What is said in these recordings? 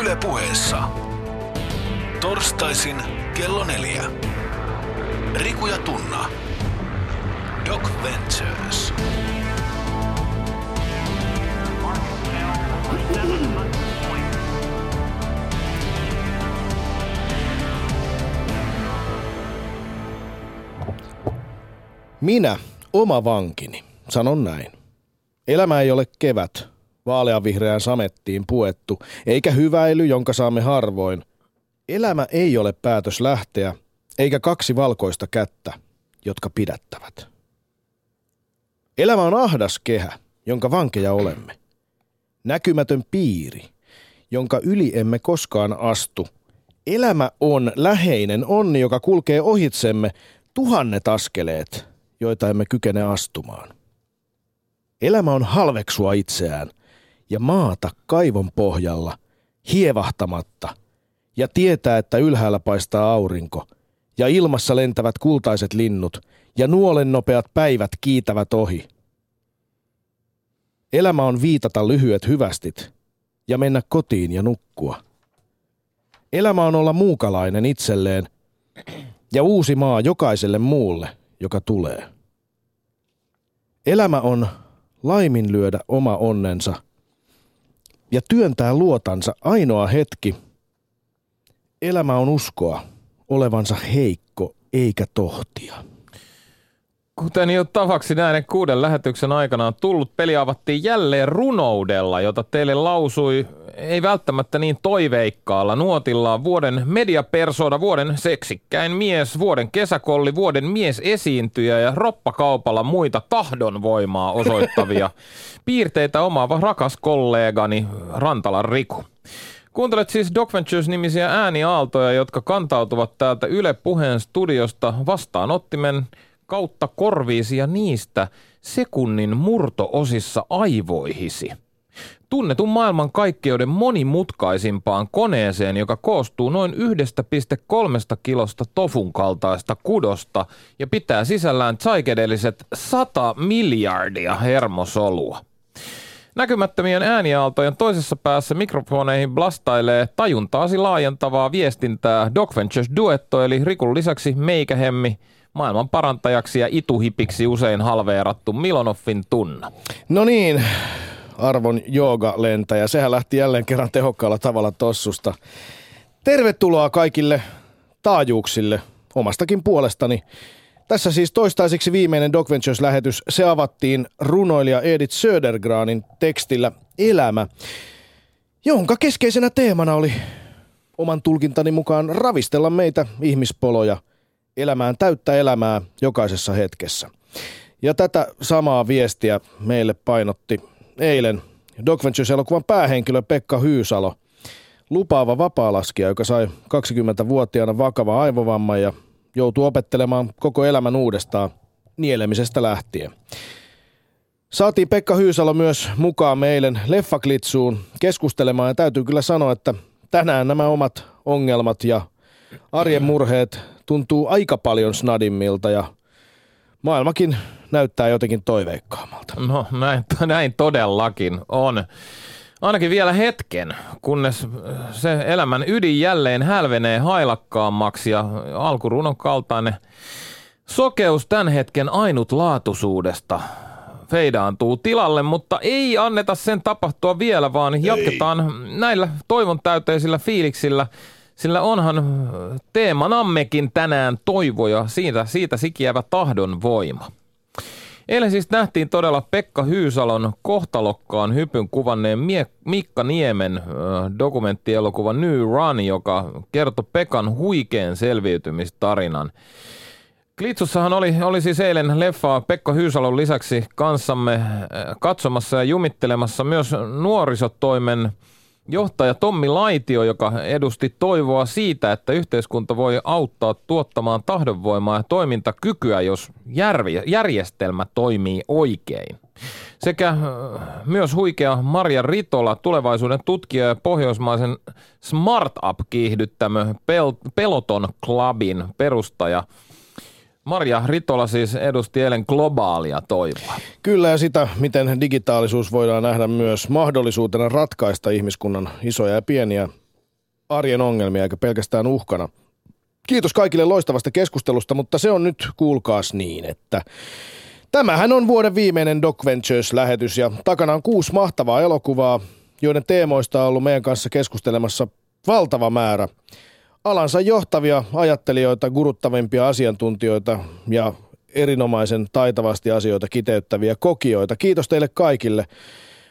Yle puheessa. Torstaisin kello neljä. Riku ja Tunna. Doc Ventures. Minä, oma vankini, sanon näin. Elämä ei ole kevät, vaaleanvihreään samettiin puettu, eikä hyväily, jonka saamme harvoin. Elämä ei ole päätös lähteä, eikä kaksi valkoista kättä, jotka pidättävät. Elämä on ahdas kehä, jonka vankeja olemme. Näkymätön piiri, jonka yli emme koskaan astu. Elämä on läheinen onni, joka kulkee ohitsemme tuhannet askeleet, joita emme kykene astumaan. Elämä on halveksua itseään ja maata kaivon pohjalla, hievahtamatta, ja tietää, että ylhäällä paistaa aurinko, ja ilmassa lentävät kultaiset linnut, ja nuolen nopeat päivät kiitävät ohi. Elämä on viitata lyhyet hyvästit ja mennä kotiin ja nukkua. Elämä on olla muukalainen itselleen ja uusi maa jokaiselle muulle, joka tulee. Elämä on laiminlyödä oma onnensa ja työntää luotansa ainoa hetki. Elämä on uskoa olevansa heikko eikä tohtia. Kuten jo tavaksi näiden kuuden lähetyksen aikana on tullut, peli avattiin jälleen runoudella, jota teille lausui ei välttämättä niin toiveikkaalla nuotilla vuoden mediapersona, vuoden seksikkäin mies, vuoden kesäkolli, vuoden mies esiintyjä ja roppakaupalla muita tahdonvoimaa osoittavia piirteitä omaava rakas kollegani Rantalan Riku. Kuuntelet siis Doc Ventures-nimisiä ääniaaltoja, jotka kantautuvat täältä Yle Puheen studiosta vastaanottimen kautta korviisi ja niistä sekunnin murtoosissa aivoihisi. Tunnetun maailman kaikkeuden monimutkaisimpaan koneeseen, joka koostuu noin 1,3 kilosta tofun kaltaista kudosta ja pitää sisällään psykedeliset 100 miljardia hermosolua. Näkymättömien ääniaaltojen toisessa päässä mikrofoneihin blastailee tajuntaasi laajentavaa viestintää Doc Ventures Duetto eli Rikun lisäksi meikähemmi – maailman parantajaksi ja ituhipiksi usein halveerattu Milonoffin tunna. No niin, arvon jooga-lentäjä. Sehän lähti jälleen kerran tehokkaalla tavalla tossusta. Tervetuloa kaikille taajuuksille omastakin puolestani. Tässä siis toistaiseksi viimeinen Doc Ventures-lähetys. Se avattiin runoilija Edith Södergranin tekstillä Elämä, jonka keskeisenä teemana oli oman tulkintani mukaan ravistella meitä ihmispoloja – elämään täyttä elämää jokaisessa hetkessä. Ja tätä samaa viestiä meille painotti eilen Doc Ventures-elokuvan päähenkilö Pekka Hyysalo, lupaava vapaalaskija, joka sai 20-vuotiaana vakava aivovamma ja joutui opettelemaan koko elämän uudestaan nielemisestä lähtien. Saatiin Pekka Hyysalo myös mukaan meilen Leffaklitsuun keskustelemaan ja täytyy kyllä sanoa, että tänään nämä omat ongelmat ja arjen murheet tuntuu aika paljon snadimmilta ja maailmakin näyttää jotenkin toiveikkaammalta. No näin, näin todellakin on. Ainakin vielä hetken, kunnes se elämän ydin jälleen hälvenee hailakkaammaksi ja alkurunon kaltainen sokeus tämän hetken ainutlaatuisuudesta feidaantuu tilalle, mutta ei anneta sen tapahtua vielä, vaan jatketaan ei. näillä toivon täyteisillä fiiliksillä – sillä onhan teemanammekin tänään toivoja siitä, siitä sikiävä tahdon voima. Eilen siis nähtiin todella Pekka Hyysalon kohtalokkaan hypyn kuvanneen Mie- Mikka Niemen dokumenttielokuva New Run, joka kertoi Pekan huikean selviytymistarinan. Klitsussahan oli, oli siis eilen leffaa Pekka Hyysalon lisäksi kanssamme katsomassa ja jumittelemassa myös nuorisotoimen Johtaja Tommi Laitio, joka edusti toivoa siitä, että yhteiskunta voi auttaa tuottamaan tahdonvoimaa ja toimintakykyä, jos järjestelmä toimii oikein. Sekä äh, myös huikea Maria Ritola, tulevaisuuden tutkija ja pohjoismaisen Smart-up-kiihdyttämö Peloton Clubin perustaja – Marja Ritola siis edusti eilen globaalia toivoa. Kyllä ja sitä, miten digitaalisuus voidaan nähdä myös mahdollisuutena ratkaista ihmiskunnan isoja ja pieniä arjen ongelmia eikä pelkästään uhkana. Kiitos kaikille loistavasta keskustelusta, mutta se on nyt kuulkaas niin, että tämähän on vuoden viimeinen Doc Ventures-lähetys ja takana on kuusi mahtavaa elokuvaa, joiden teemoista on ollut meidän kanssa keskustelemassa valtava määrä. Alansa johtavia ajattelijoita, guruttavimpia asiantuntijoita ja erinomaisen taitavasti asioita kiteyttäviä kokijoita. Kiitos teille kaikille,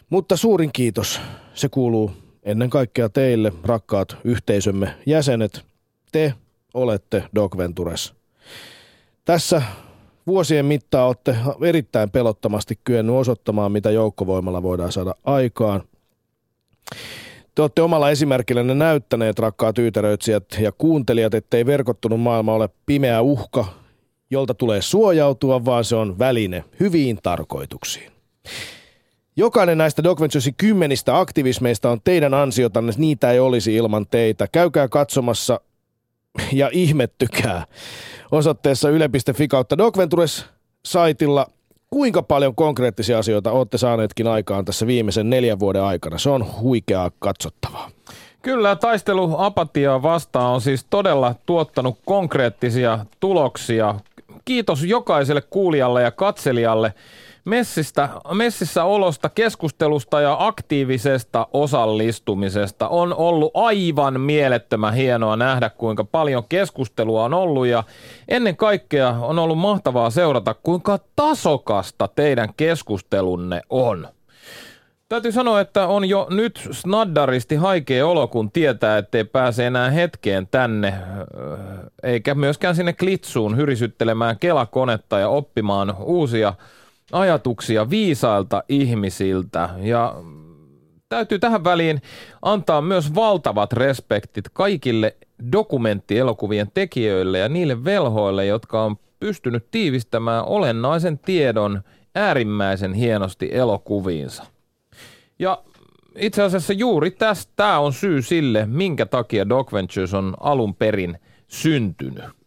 mutta suurin kiitos, se kuuluu ennen kaikkea teille, rakkaat yhteisömme jäsenet. Te olette Doc Ventures. Tässä vuosien mittaan olette erittäin pelottomasti kyennyt osoittamaan, mitä joukkovoimalla voidaan saada aikaan. Te olette omalla esimerkillänne näyttäneet, rakkaat yyteröitsijät ja kuuntelijat, ettei verkottunut maailma ole pimeä uhka, jolta tulee suojautua, vaan se on väline hyviin tarkoituksiin. Jokainen näistä Doc Venturesin kymmenistä aktivismeista on teidän ansiotanne, niitä ei olisi ilman teitä. Käykää katsomassa ja ihmettykää osoitteessa yle.fi kautta Doc Ventures saitilla kuinka paljon konkreettisia asioita olette saaneetkin aikaan tässä viimeisen neljän vuoden aikana. Se on huikeaa katsottavaa. Kyllä, taistelu apatiaa vastaan on siis todella tuottanut konkreettisia tuloksia. Kiitos jokaiselle kuulijalle ja katselijalle messistä, messissä olosta, keskustelusta ja aktiivisesta osallistumisesta. On ollut aivan mielettömän hienoa nähdä, kuinka paljon keskustelua on ollut ja ennen kaikkea on ollut mahtavaa seurata, kuinka tasokasta teidän keskustelunne on. Täytyy sanoa, että on jo nyt snaddaristi haikea olo, kun tietää, ettei pääse enää hetkeen tänne, eikä myöskään sinne klitsuun hyrisyttelemään kelakonetta ja oppimaan uusia ajatuksia viisailta ihmisiltä. Ja täytyy tähän väliin antaa myös valtavat respektit kaikille dokumenttielokuvien tekijöille ja niille velhoille, jotka on pystynyt tiivistämään olennaisen tiedon äärimmäisen hienosti elokuviinsa. Ja itse asiassa juuri tästä on syy sille, minkä takia Doc Ventures on alun perin syntynyt.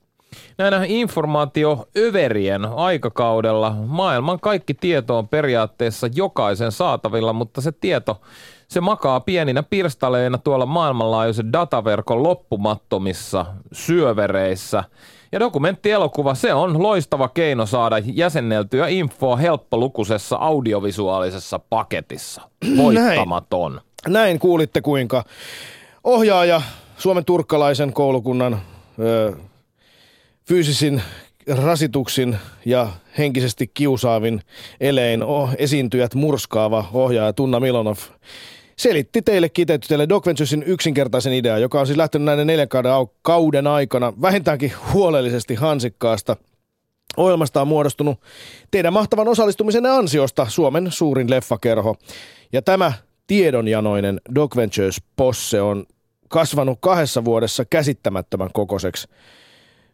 Näinä informaatioöverien aikakaudella maailman kaikki tieto on periaatteessa jokaisen saatavilla, mutta se tieto se makaa pieninä pirstaleina tuolla maailmanlaajuisen dataverkon loppumattomissa syövereissä. Ja dokumenttielokuva, se on loistava keino saada jäsenneltyä infoa helppolukuisessa audiovisuaalisessa paketissa. Voittamaton. Näin, Näin kuulitte kuinka ohjaaja Suomen turkkalaisen koulukunnan ö, fyysisin rasituksin ja henkisesti kiusaavin elein oh, esiintyjät murskaava ohjaaja Tunna Milonov selitti teille kiteytyteille Doc Venturesin yksinkertaisen idea, joka on siis lähtenyt näiden neljän kauden aikana vähintäänkin huolellisesti hansikkaasta. Ohjelmasta on muodostunut teidän mahtavan osallistumisen ansiosta Suomen suurin leffakerho. Ja tämä tiedonjanoinen Doc Ventures posse on kasvanut kahdessa vuodessa käsittämättömän kokoiseksi.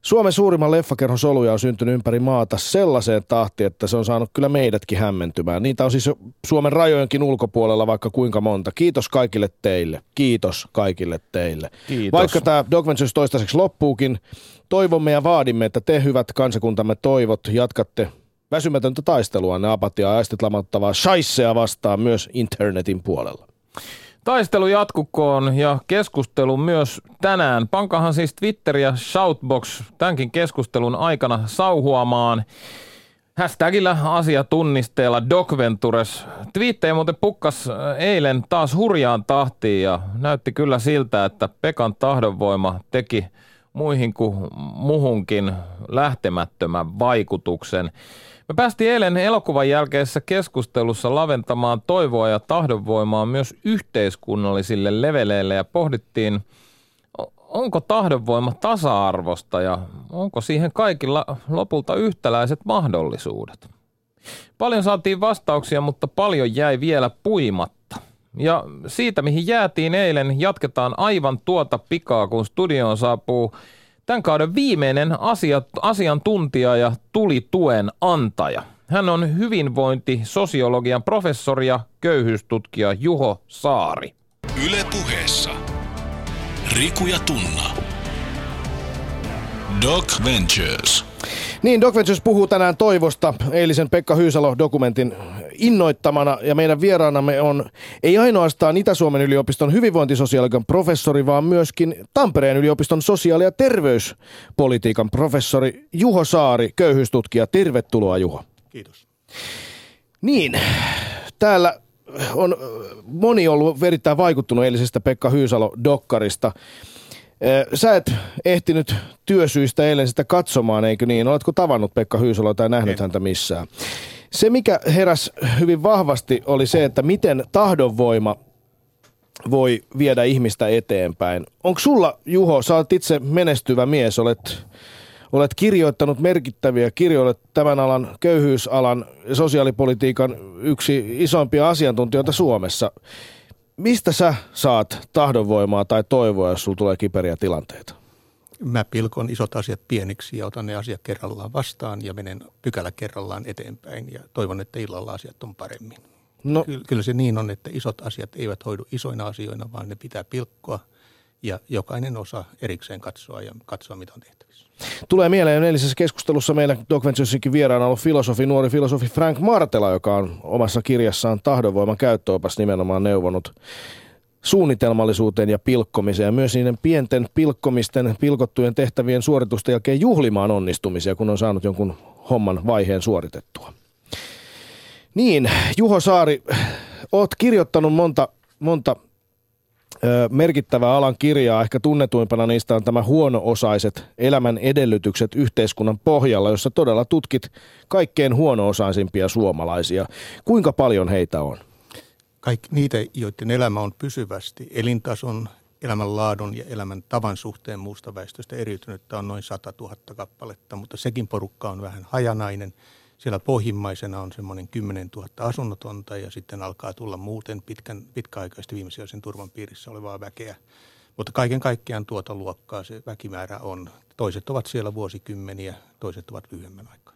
Suomen suurimman leffakerhon soluja on syntynyt ympäri maata sellaiseen tahtiin, että se on saanut kyllä meidätkin hämmentymään. Niitä on siis Suomen rajojenkin ulkopuolella vaikka kuinka monta. Kiitos kaikille teille. Kiitos kaikille teille. Kiitos. Vaikka tämä Dog Ventures toistaiseksi loppuukin, toivomme ja vaadimme, että te hyvät kansakuntamme toivot jatkatte väsymätöntä taistelua ne apatiaa ja aistit lamattavaa shaisseja vastaan myös internetin puolella. Taistelu jatkukoon ja keskustelu myös tänään. Pankahan siis Twitter ja Shoutbox tämänkin keskustelun aikana sauhuamaan. Hashtagillä asiatunnisteella DocVentures. Twiittejä muuten pukkas äh, eilen taas hurjaan tahtiin ja näytti kyllä siltä, että Pekan tahdonvoima teki muihin kuin muhunkin lähtemättömän vaikutuksen. Me päästiin eilen elokuvan jälkeisessä keskustelussa laventamaan toivoa ja tahdonvoimaa myös yhteiskunnallisille leveleille ja pohdittiin, onko tahdonvoima tasa-arvosta ja onko siihen kaikilla lopulta yhtäläiset mahdollisuudet. Paljon saatiin vastauksia, mutta paljon jäi vielä puimatta. Ja siitä, mihin jäätiin eilen, jatketaan aivan tuota pikaa, kun studioon saapuu Tämän kauden viimeinen asia, asiantuntija ja tuli tuen antaja. Hän on hyvinvointisosiologian professori ja köyhyystutkija Juho Saari. Yle puheessa. Riku ja Tunna. Doc Ventures. Niin, Doc Ventures puhuu tänään toivosta eilisen Pekka Hyysalo-dokumentin innoittamana ja meidän vieraanamme on ei ainoastaan Itä-Suomen yliopiston hyvinvointisosiaalikan professori, vaan myöskin Tampereen yliopiston sosiaali- ja terveyspolitiikan professori Juho Saari, köyhyystutkija. Tervetuloa Juho. Kiitos. Niin, täällä on moni ollut erittäin vaikuttunut eilisestä Pekka Hyysalo-dokkarista. Sä et ehtinyt työsyistä eilen sitä katsomaan, eikö niin? Oletko tavannut Pekka Hyysaloa tai nähnyt en. häntä missään? Se, mikä heräs hyvin vahvasti, oli se, että miten tahdonvoima voi viedä ihmistä eteenpäin. Onko sulla, Juho, sä olet itse menestyvä mies, olet, olet kirjoittanut merkittäviä kirjoja, tämän alan, köyhyysalan ja sosiaalipolitiikan yksi isoimpia asiantuntijoita Suomessa. Mistä sä saat tahdonvoimaa tai toivoa, jos sulla tulee kiperiä tilanteita? Mä pilkon isot asiat pieniksi ja otan ne asiat kerrallaan vastaan ja menen pykälä kerrallaan eteenpäin ja toivon, että illalla asiat on paremmin. No. Kyllä se niin on, että isot asiat eivät hoidu isoina asioina, vaan ne pitää pilkkoa ja jokainen osa erikseen katsoa ja katsoa, mitä on tehtävissä. Tulee mieleen eilisessä keskustelussa meillä Doc Venturesinkin vieraana ollut filosofi, nuori filosofi Frank Martela, joka on omassa kirjassaan tahdonvoiman käyttöopas nimenomaan neuvonut suunnitelmallisuuteen ja pilkkomiseen ja myös niiden pienten pilkkomisten, pilkottujen tehtävien suoritusten jälkeen juhlimaan onnistumisia, kun on saanut jonkun homman vaiheen suoritettua. Niin, Juho Saari, oot kirjoittanut monta, monta merkittävää alan kirjaa. Ehkä tunnetuimpana niistä on tämä huono-osaiset elämän edellytykset yhteiskunnan pohjalla, jossa todella tutkit kaikkein huono-osaisimpia suomalaisia. Kuinka paljon heitä on? kaikki niitä, joiden elämä on pysyvästi elintason, elämänlaadun ja elämän tavan suhteen muusta väestöstä eriytynyt, on noin 100 000 kappaletta, mutta sekin porukka on vähän hajanainen. Siellä pohjimmaisena on semmoinen 10 000 asunnotonta ja sitten alkaa tulla muuten pitkän, pitkäaikaisesti viimesijaisen turvan piirissä olevaa väkeä. Mutta kaiken kaikkiaan tuota luokkaa se väkimäärä on. Toiset ovat siellä vuosikymmeniä, toiset ovat lyhyemmän aikaa.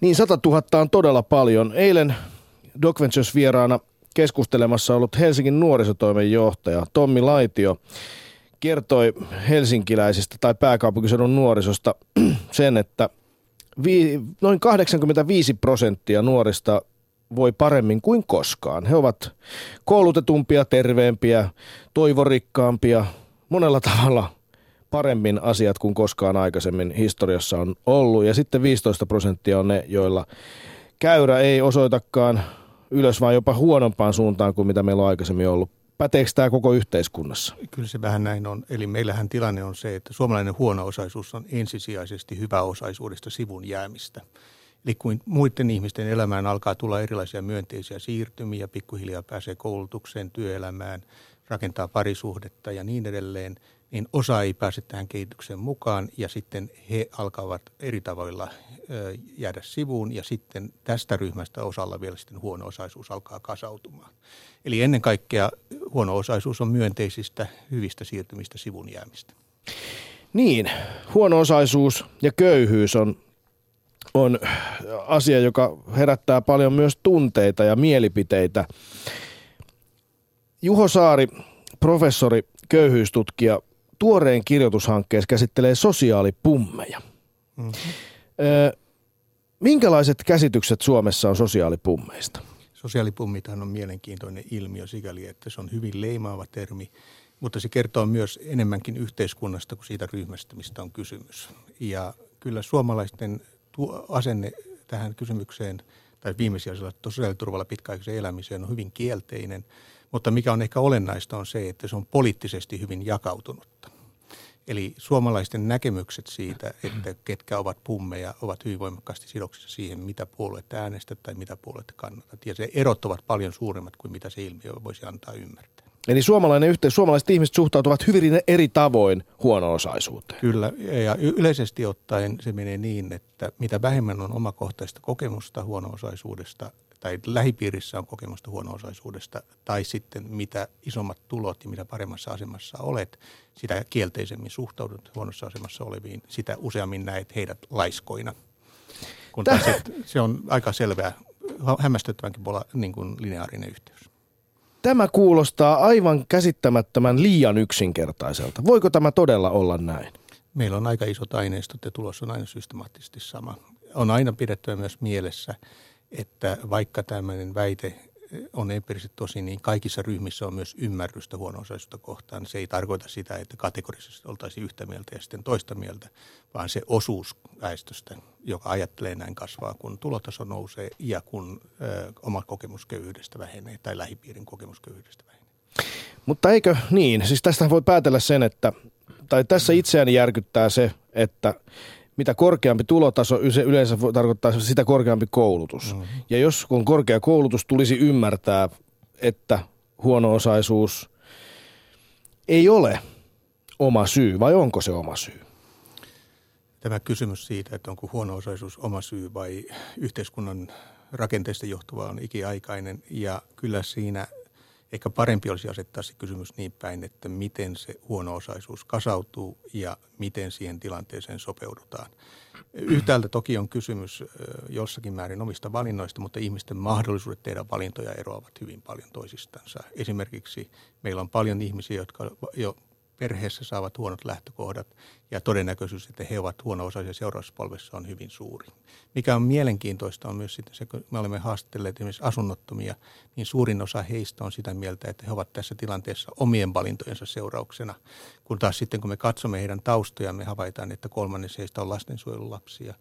Niin 100 000 on todella paljon. Eilen Doc Ventures vieraana keskustelemassa ollut Helsingin nuorisotoimen johtaja Tommi Laitio kertoi helsinkiläisistä tai pääkaupunkiseudun nuorisosta sen, että noin 85 prosenttia nuorista voi paremmin kuin koskaan. He ovat koulutetumpia, terveempiä, toivorikkaampia, monella tavalla paremmin asiat kuin koskaan aikaisemmin historiassa on ollut. Ja sitten 15 prosenttia on ne, joilla käyrä ei osoitakaan ylös, vaan jopa huonompaan suuntaan kuin mitä meillä on aikaisemmin ollut. Päteekö tämä koko yhteiskunnassa? Kyllä se vähän näin on. Eli meillähän tilanne on se, että suomalainen huono-osaisuus on ensisijaisesti hyväosaisuudesta sivun jäämistä. Eli kun muiden ihmisten elämään alkaa tulla erilaisia myönteisiä siirtymiä, pikkuhiljaa pääsee koulutukseen, työelämään, rakentaa parisuhdetta ja niin edelleen, niin osa ei pääse tähän kehitykseen mukaan ja sitten he alkavat eri tavoilla jäädä sivuun ja sitten tästä ryhmästä osalla vielä sitten huono-osaisuus alkaa kasautumaan. Eli ennen kaikkea huono-osaisuus on myönteisistä hyvistä siirtymistä sivun jäämistä. Niin, huono-osaisuus ja köyhyys on, on asia, joka herättää paljon myös tunteita ja mielipiteitä. Juho Saari, professori, köyhyystutkija, tuoreen kirjoitushankkeessa käsittelee sosiaalipummeja. Mm-hmm. Minkälaiset käsitykset Suomessa on sosiaalipummeista? Sosiaalipummithan on mielenkiintoinen ilmiö sikäli, että se on hyvin leimaava termi, mutta se kertoo myös enemmänkin yhteiskunnasta kuin siitä ryhmästä, mistä on kysymys. Ja kyllä suomalaisten asenne tähän kysymykseen tai viimesijaisella sosiaaliturvalla pitkäaikaiseen elämiseen on hyvin kielteinen, mutta mikä on ehkä olennaista on se, että se on poliittisesti hyvin jakautunutta. Eli suomalaisten näkemykset siitä, että ketkä ovat pummeja, ovat hyvin voimakkaasti sidoksissa siihen, mitä puoluetta äänestät tai mitä puoluetta kannatat. Ja se erot ovat paljon suuremmat kuin mitä se ilmiö voisi antaa ymmärtää. Eli suomalainen yhteys, suomalaiset ihmiset suhtautuvat hyvin eri tavoin huono-osaisuuteen. Kyllä, ja yleisesti ottaen se menee niin, että mitä vähemmän on omakohtaista kokemusta huono-osaisuudesta, tai lähipiirissä on kokemusta huono-osaisuudesta, tai sitten mitä isommat tulot ja mitä paremmassa asemassa olet, sitä kielteisemmin suhtaudut huonossa asemassa oleviin, sitä useammin näet heidät laiskoina. Kun taas se on aika selvää, hämmästyttävänkin niin kuin lineaarinen yhteys. Tämä kuulostaa aivan käsittämättömän liian yksinkertaiselta. Voiko tämä todella olla näin? Meillä on aika isot aineistot ja tulos on aina systemaattisesti sama. On aina pidettävä myös mielessä, että vaikka tämmöinen väite on empiirisesti tosi, niin kaikissa ryhmissä on myös ymmärrystä huono kohtaan. Se ei tarkoita sitä, että kategorisesti oltaisiin yhtä mieltä ja sitten toista mieltä, vaan se osuus väestöstä, joka ajattelee näin kasvaa, kun tulotaso nousee ja kun ö, oma kokemusköyhyydestä vähenee tai lähipiirin kokemusköyhyydestä vähenee. Mutta eikö niin? Siis tästä voi päätellä sen, että, tai tässä itseäni järkyttää se, että mitä korkeampi tulotaso yleensä tarkoittaa sitä korkeampi koulutus. Mm. Ja jos kun korkea koulutus tulisi ymmärtää, että huono-osaisuus ei ole oma syy, vai onko se oma syy? Tämä kysymys siitä, että onko huono-osaisuus oma syy vai yhteiskunnan rakenteesta johtuva on ikiaikainen. Ja kyllä siinä ehkä parempi olisi asettaa se kysymys niin päin, että miten se huono-osaisuus kasautuu ja miten siihen tilanteeseen sopeudutaan. Yhtäältä toki on kysymys jossakin määrin omista valinnoista, mutta ihmisten mahdollisuudet tehdä valintoja eroavat hyvin paljon toisistansa. Esimerkiksi meillä on paljon ihmisiä, jotka jo perheessä saavat huonot lähtökohdat ja todennäköisyys, että he ovat huono-osaisia seuraavassa on hyvin suuri. Mikä on mielenkiintoista on myös sitten se, kun me olemme haastelleet esimerkiksi asunnottomia, niin suurin osa heistä on sitä mieltä, että he ovat tässä tilanteessa omien valintojensa seurauksena. Kun taas sitten kun me katsomme heidän taustojaan, me havaitaan, että kolmannes heistä on lastensuojelulapsia,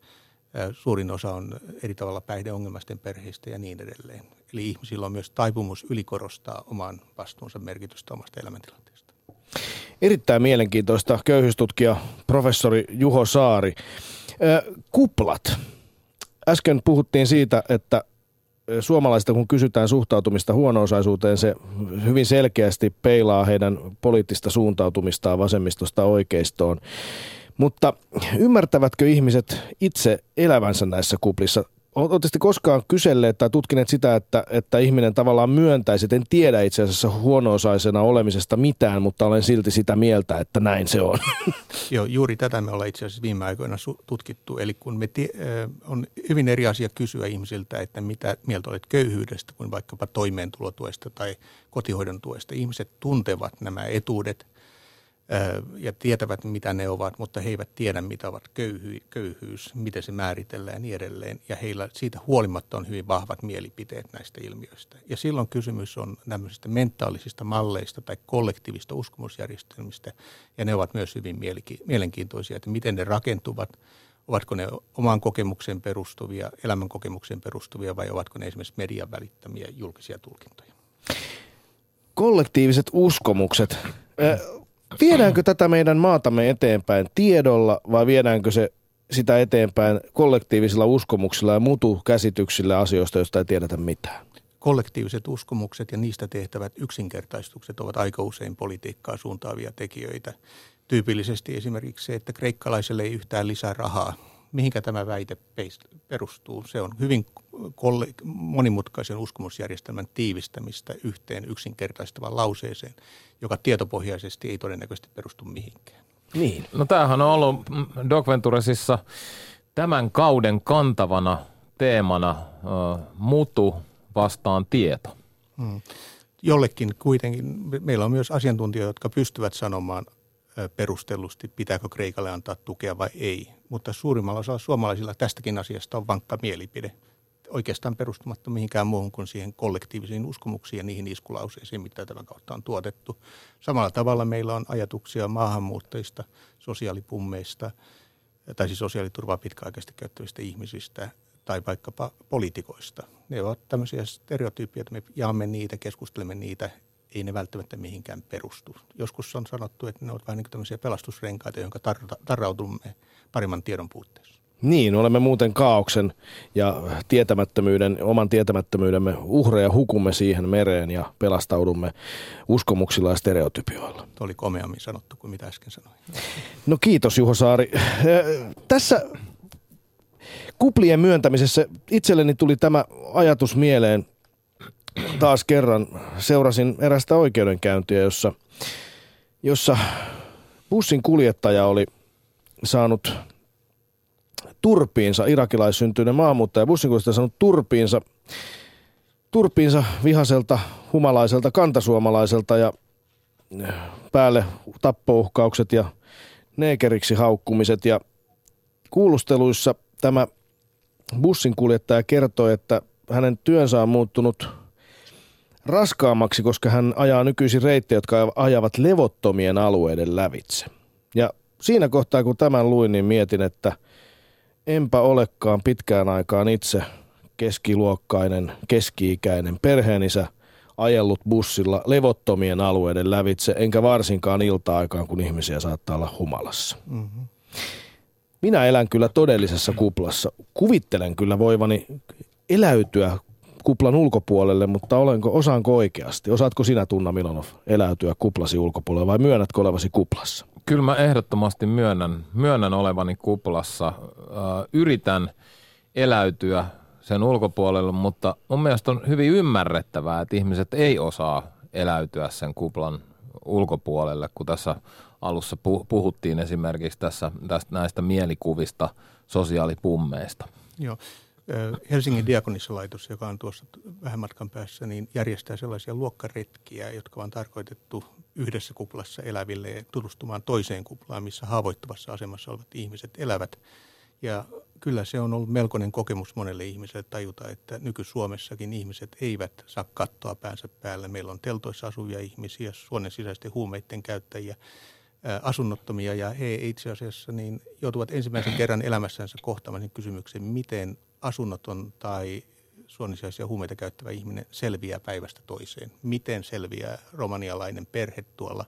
suurin osa on eri tavalla päihdeongelmaisten perheistä ja niin edelleen. Eli ihmisillä on myös taipumus ylikorostaa oman vastuunsa merkitystä omasta elämäntilanteesta. Erittäin mielenkiintoista köyhyystutkija professori Juho Saari. Kuplat. Äsken puhuttiin siitä, että suomalaisista kun kysytään suhtautumista huono-osaisuuteen, se hyvin selkeästi peilaa heidän poliittista suuntautumistaan vasemmistosta oikeistoon. Mutta ymmärtävätkö ihmiset itse elävänsä näissä kuplissa? Oletteko koskaan kyselleet tai tutkineet sitä, että, että ihminen tavallaan myöntäisi, että en tiedä itse asiassa huono-osaisena olemisesta mitään, mutta olen silti sitä mieltä, että näin se on. Joo, juuri tätä me ollaan itse asiassa viime aikoina tutkittu. Eli kun me tie, on hyvin eri asia kysyä ihmisiltä, että mitä mieltä olet köyhyydestä kuin vaikkapa toimeentulotuesta tai kotihoidon tuesta. Ihmiset tuntevat nämä etuudet ja tietävät, mitä ne ovat, mutta he eivät tiedä, mitä ovat köyhy, köyhyys, miten se määritellään ja niin edelleen. Ja heillä siitä huolimatta on hyvin vahvat mielipiteet näistä ilmiöistä. Ja silloin kysymys on tämmöisistä mentaalisista malleista tai kollektiivista uskomusjärjestelmistä, ja ne ovat myös hyvin mielenkiintoisia, että miten ne rakentuvat, ovatko ne omaan kokemukseen perustuvia, elämän kokemukseen perustuvia vai ovatko ne esimerkiksi median välittämiä julkisia tulkintoja. Kollektiiviset uskomukset. Viedäänkö tätä meidän maatamme eteenpäin tiedolla vai viedäänkö se sitä eteenpäin kollektiivisilla uskomuksilla ja mutu-käsityksillä asioista, joista ei tiedetä mitään? Kollektiiviset uskomukset ja niistä tehtävät yksinkertaistukset ovat aika usein politiikkaa suuntaavia tekijöitä. Tyypillisesti esimerkiksi se, että kreikkalaiselle ei yhtään lisää rahaa mihinkä tämä väite perustuu. Se on hyvin monimutkaisen uskomusjärjestelmän tiivistämistä yhteen yksinkertaistavan lauseeseen, joka tietopohjaisesti ei todennäköisesti perustu mihinkään. Niin. No tämähän on ollut Doc Venturesissa tämän kauden kantavana teemana uh, mutu vastaan tieto. Hmm. Jollekin kuitenkin, meillä on myös asiantuntijoita, jotka pystyvät sanomaan perustellusti, pitääkö Kreikalle antaa tukea vai ei. Mutta suurimmalla osalla suomalaisilla tästäkin asiasta on vankka mielipide. Oikeastaan perustumatta mihinkään muuhun kuin siihen kollektiivisiin uskomuksiin ja niihin iskulauseisiin, mitä tämän kautta on tuotettu. Samalla tavalla meillä on ajatuksia maahanmuuttajista, sosiaalipummeista, tai siis sosiaaliturvaa pitkäaikaisesti käyttävistä ihmisistä tai vaikkapa poliitikoista. Ne ovat tämmöisiä stereotyyppejä, että me jaamme niitä, keskustelemme niitä ei ne välttämättä mihinkään perustu. Joskus on sanottu, että ne ovat vähän niin kuin tämmöisiä pelastusrenkaita, joihin tar- tarrautumme paremman tiedon puutteessa. Niin, olemme muuten kaauksen ja tietämättömyyden, oman tietämättömyyden uhreja hukumme siihen mereen ja pelastaudumme uskomuksilla ja stereotypioilla. Tuo oli komeammin sanottu kuin mitä äsken sanoin. No kiitos Juho Saari. Tässä kuplien myöntämisessä itselleni tuli tämä ajatus mieleen taas kerran seurasin erästä oikeudenkäyntiä, jossa, jossa bussin kuljettaja oli saanut turpiinsa, irakilaissyntyinen maahanmuuttaja, bussin kuljettaja saanut turpiinsa, turpiinsa vihaselta, humalaiselta, kantasuomalaiselta ja päälle tappouhkaukset ja neekeriksi haukkumiset. Ja kuulusteluissa tämä bussin kuljettaja kertoi, että hänen työnsä on muuttunut raskaammaksi, koska hän ajaa nykyisin reittejä, jotka ajavat levottomien alueiden lävitse. Ja siinä kohtaa, kun tämän luin, niin mietin, että enpä olekaan pitkään aikaan itse keskiluokkainen, keski-ikäinen perheenisä ajellut bussilla levottomien alueiden lävitse, enkä varsinkaan ilta-aikaan, kun ihmisiä saattaa olla humalassa. Mm-hmm. Minä elän kyllä todellisessa kuplassa. Kuvittelen kyllä voivani eläytyä kuplan ulkopuolelle, mutta olenko, osaanko oikeasti? Osaatko sinä, Tunna Milonov, eläytyä kuplasi ulkopuolelle vai myönnätkö olevasi kuplassa? Kyllä mä ehdottomasti myönnän, myönnän olevani kuplassa. Yritän eläytyä sen ulkopuolelle, mutta mun mielestä on hyvin ymmärrettävää, että ihmiset ei osaa eläytyä sen kuplan ulkopuolelle, kun tässä alussa puhuttiin esimerkiksi tässä, tästä näistä mielikuvista sosiaalipummeista. Joo. Helsingin diakonissalaitos, joka on tuossa vähän matkan päässä, niin järjestää sellaisia luokkaretkiä, jotka on tarkoitettu yhdessä kuplassa eläville ja tutustumaan toiseen kuplaan, missä haavoittuvassa asemassa olevat ihmiset elävät. Ja kyllä se on ollut melkoinen kokemus monelle ihmiselle tajuta, että nyky-Suomessakin ihmiset eivät saa kattoa päänsä päälle. Meillä on teltoissa asuvia ihmisiä, suonen sisäisten huumeiden käyttäjiä, asunnottomia ja he itse asiassa niin joutuvat ensimmäisen kerran elämässänsä kohtaamaan kysymyksen, miten asunnoton tai suonisiaisia huumeita käyttävä ihminen selviää päivästä toiseen. Miten selviää romanialainen perhe tuolla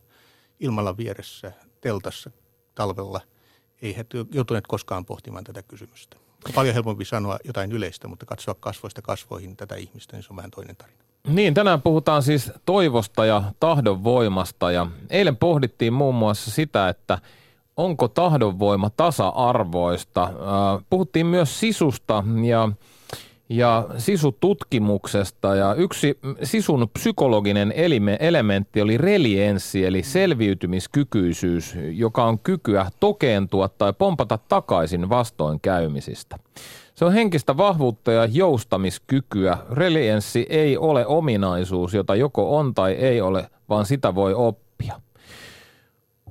ilmalla vieressä teltassa talvella – ei he joutuneet koskaan pohtimaan tätä kysymystä. On paljon helpompi sanoa jotain yleistä, mutta katsoa kasvoista kasvoihin tätä ihmistä, niin se on vähän toinen tarina. Niin, tänään puhutaan siis toivosta ja tahdonvoimasta ja eilen pohdittiin muun muassa sitä, että onko tahdonvoima tasa-arvoista. Puhuttiin myös sisusta ja ja sisututkimuksesta ja yksi sisun psykologinen elime, elementti oli relienssi eli selviytymiskykyisyys, joka on kykyä tokeentua tai pompata takaisin vastoinkäymisistä. Se on henkistä vahvuutta ja joustamiskykyä. Relienssi ei ole ominaisuus, jota joko on tai ei ole, vaan sitä voi oppia.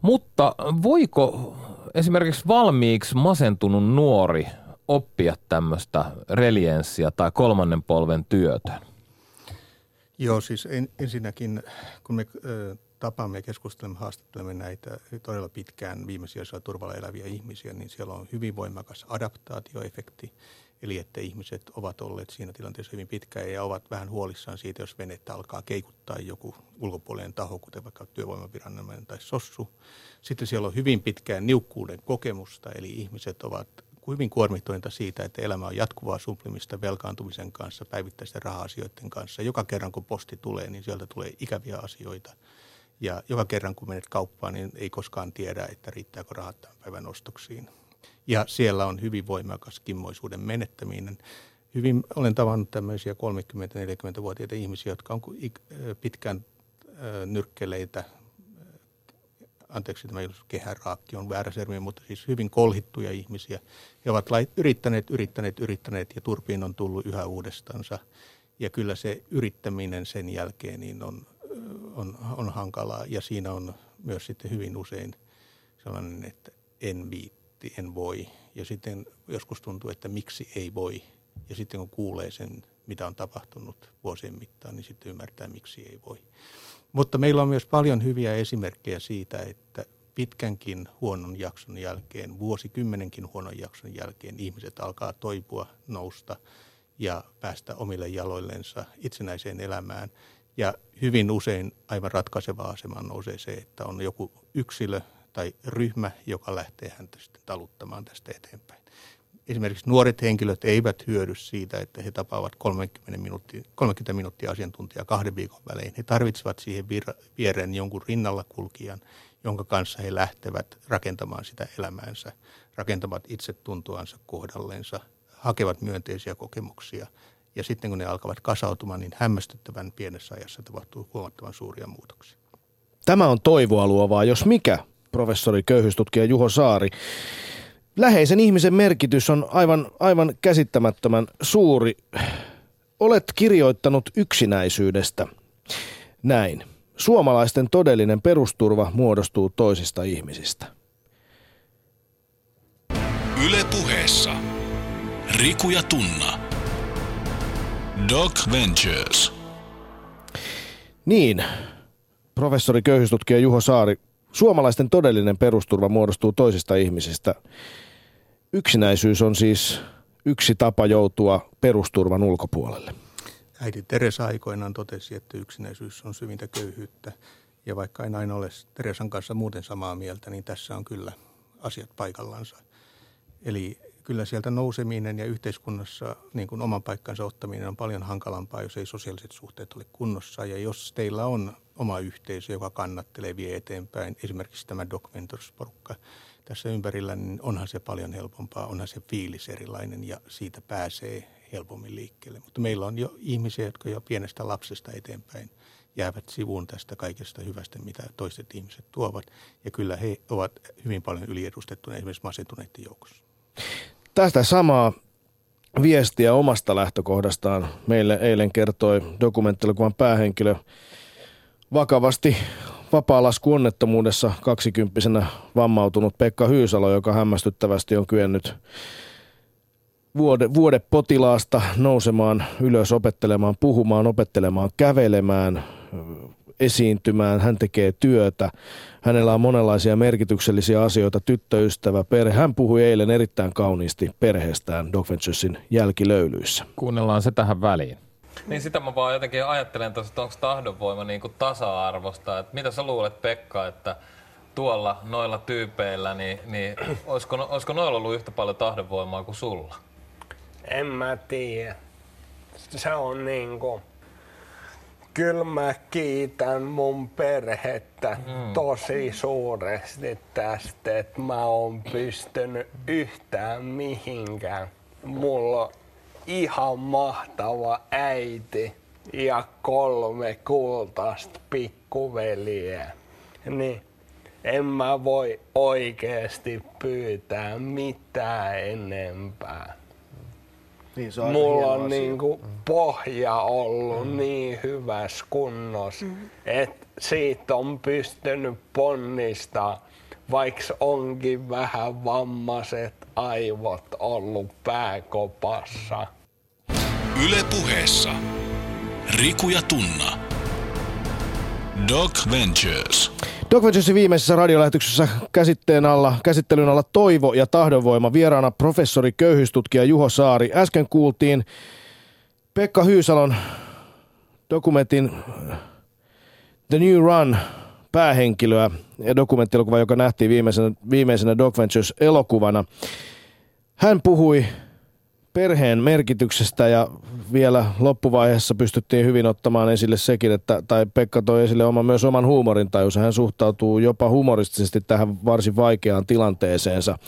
Mutta voiko esimerkiksi valmiiksi masentunut nuori oppia tämmöistä relienssia tai kolmannen polven työtä? Joo, siis en, ensinnäkin kun me ö, tapaamme ja keskustelemme, haastattelemme näitä todella pitkään viimesijaisella turvalla eläviä ihmisiä, niin siellä on hyvin voimakas adaptaatioefekti. Eli että ihmiset ovat olleet siinä tilanteessa hyvin pitkään ja ovat vähän huolissaan siitä, jos venettä alkaa keikuttaa joku ulkopuolinen taho, kuten vaikka työvoimaviranomainen tai sossu. Sitten siellä on hyvin pitkään niukkuuden kokemusta, eli ihmiset ovat hyvin kuormittuneita siitä, että elämä on jatkuvaa suplimista velkaantumisen kanssa, päivittäisten raha-asioiden kanssa. Joka kerran kun posti tulee, niin sieltä tulee ikäviä asioita. Ja joka kerran kun menet kauppaan, niin ei koskaan tiedä, että riittääkö rahat tämän päivän ostoksiin. Ja siellä on hyvin voimakas kimmoisuuden menettäminen. Hyvin olen tavannut tämmöisiä 30-40-vuotiaita ihmisiä, jotka on pitkään nyrkkeleitä, anteeksi tämä kehäraakki on väärä sermi, mutta siis hyvin kolhittuja ihmisiä. He ovat yrittäneet, yrittäneet, yrittäneet ja turpiin on tullut yhä uudestansa. Ja kyllä se yrittäminen sen jälkeen niin on, on, on hankalaa ja siinä on myös sitten hyvin usein sellainen, että en viitti, en voi. Ja sitten joskus tuntuu, että miksi ei voi. Ja sitten kun kuulee sen, mitä on tapahtunut vuosien mittaan, niin sitten ymmärtää, miksi ei voi. Mutta meillä on myös paljon hyviä esimerkkejä siitä, että pitkänkin huonon jakson jälkeen, vuosikymmenenkin huonon jakson jälkeen ihmiset alkaa toipua, nousta ja päästä omille jaloillensa itsenäiseen elämään. Ja hyvin usein aivan ratkaiseva asema nousee se, että on joku yksilö tai ryhmä, joka lähtee häntä sitten taluttamaan tästä eteenpäin esimerkiksi nuoret henkilöt eivät hyödy siitä, että he tapaavat 30 minuuttia, 30 minuuttia asiantuntijaa kahden viikon välein. He tarvitsevat siihen viereen jonkun rinnalla kulkijan, jonka kanssa he lähtevät rakentamaan sitä elämäänsä, rakentavat itsetuntoansa kohdallensa, hakevat myönteisiä kokemuksia. Ja sitten kun ne alkavat kasautumaan, niin hämmästyttävän pienessä ajassa tapahtuu huomattavan suuria muutoksia. Tämä on toivoa luovaa, jos mikä, professori köyhyystutkija Juho Saari läheisen ihmisen merkitys on aivan, aivan käsittämättömän suuri. Olet kirjoittanut yksinäisyydestä. Näin. Suomalaisten todellinen perusturva muodostuu toisista ihmisistä. Yle puheessa. Riku ja Tunna. Doc Ventures. Niin, professori köyhyystutkija Juho Saari, suomalaisten todellinen perusturva muodostuu toisista ihmisistä. Yksinäisyys on siis yksi tapa joutua perusturvan ulkopuolelle. Äiti Teresa aikoinaan totesi, että yksinäisyys on syvintä köyhyyttä. Ja vaikka en aina ole Teresan kanssa muuten samaa mieltä, niin tässä on kyllä asiat paikallansa. Eli kyllä sieltä nouseminen ja yhteiskunnassa niin kuin oman paikkansa ottaminen on paljon hankalampaa, jos ei sosiaaliset suhteet ole kunnossa. Ja jos teillä on oma yhteisö, joka kannattelee, vie eteenpäin, esimerkiksi tämä Doc Mentors-porukka tässä ympärillä, niin onhan se paljon helpompaa, onhan se fiilis erilainen ja siitä pääsee helpommin liikkeelle. Mutta meillä on jo ihmisiä, jotka jo pienestä lapsesta eteenpäin jäävät sivuun tästä kaikesta hyvästä, mitä toiset ihmiset tuovat. Ja kyllä he ovat hyvin paljon yliedustettuna esimerkiksi masentuneiden joukossa. Tästä samaa viestiä omasta lähtökohdastaan meille eilen kertoi dokumenttilokuvan päähenkilö vakavasti vapaalaskuonnettomuudessa kaksikymppisenä vammautunut Pekka Hyysalo, joka hämmästyttävästi on kyennyt vuode, potilaasta nousemaan ylös, opettelemaan, puhumaan, opettelemaan, kävelemään, esiintymään, hän tekee työtä. Hänellä on monenlaisia merkityksellisiä asioita, tyttöystävä, perhe. Hän puhui eilen erittäin kauniisti perheestään Doc Venturesin jälkilöylyissä. Kuunnellaan se tähän väliin. Niin sitä mä vaan jotenkin ajattelen tuossa, että onko tahdonvoima niin kuin tasa-arvosta. Että mitä sä luulet Pekka, että tuolla noilla tyypeillä, niin, niin olisiko, olisiko noilla ollut yhtä paljon tahdonvoimaa kuin sulla? En mä tiedä. Se on niinku... Kyllä mä kiitän mun perhettä mm. tosi suuresti tästä, että mä oon pystynyt yhtään mihinkään. Mulla on ihan mahtava äiti ja kolme kultaista pikkuveliä. Niin en mä voi oikeasti pyytää mitään enempää. Niin, se on Mulla on niinku pohja ollut mm. niin hyvässä kunnossa, mm. että siitä on pystynyt ponnistaa, vaikka onkin vähän vammaiset aivot ollut pääkopassa. Yle puheessa. Riku ja Tunna. Doc Ventures. Doc Venturesin viimeisessä radiolähetyksessä käsitteen alla, käsittelyn alla toivo ja tahdonvoima. Vieraana professori köyhyystutkija Juho Saari. Äsken kuultiin Pekka Hyysalon dokumentin The New Run päähenkilöä dokumenttielokuva, joka nähtiin viimeisenä, viimeisenä Doc Ventures elokuvana. Hän puhui perheen merkityksestä ja vielä loppuvaiheessa pystyttiin hyvin ottamaan esille sekin, että, tai Pekka toi esille oma, myös oman huumorintajunsa. Hän suhtautuu jopa humoristisesti tähän varsin vaikeaan tilanteeseensa.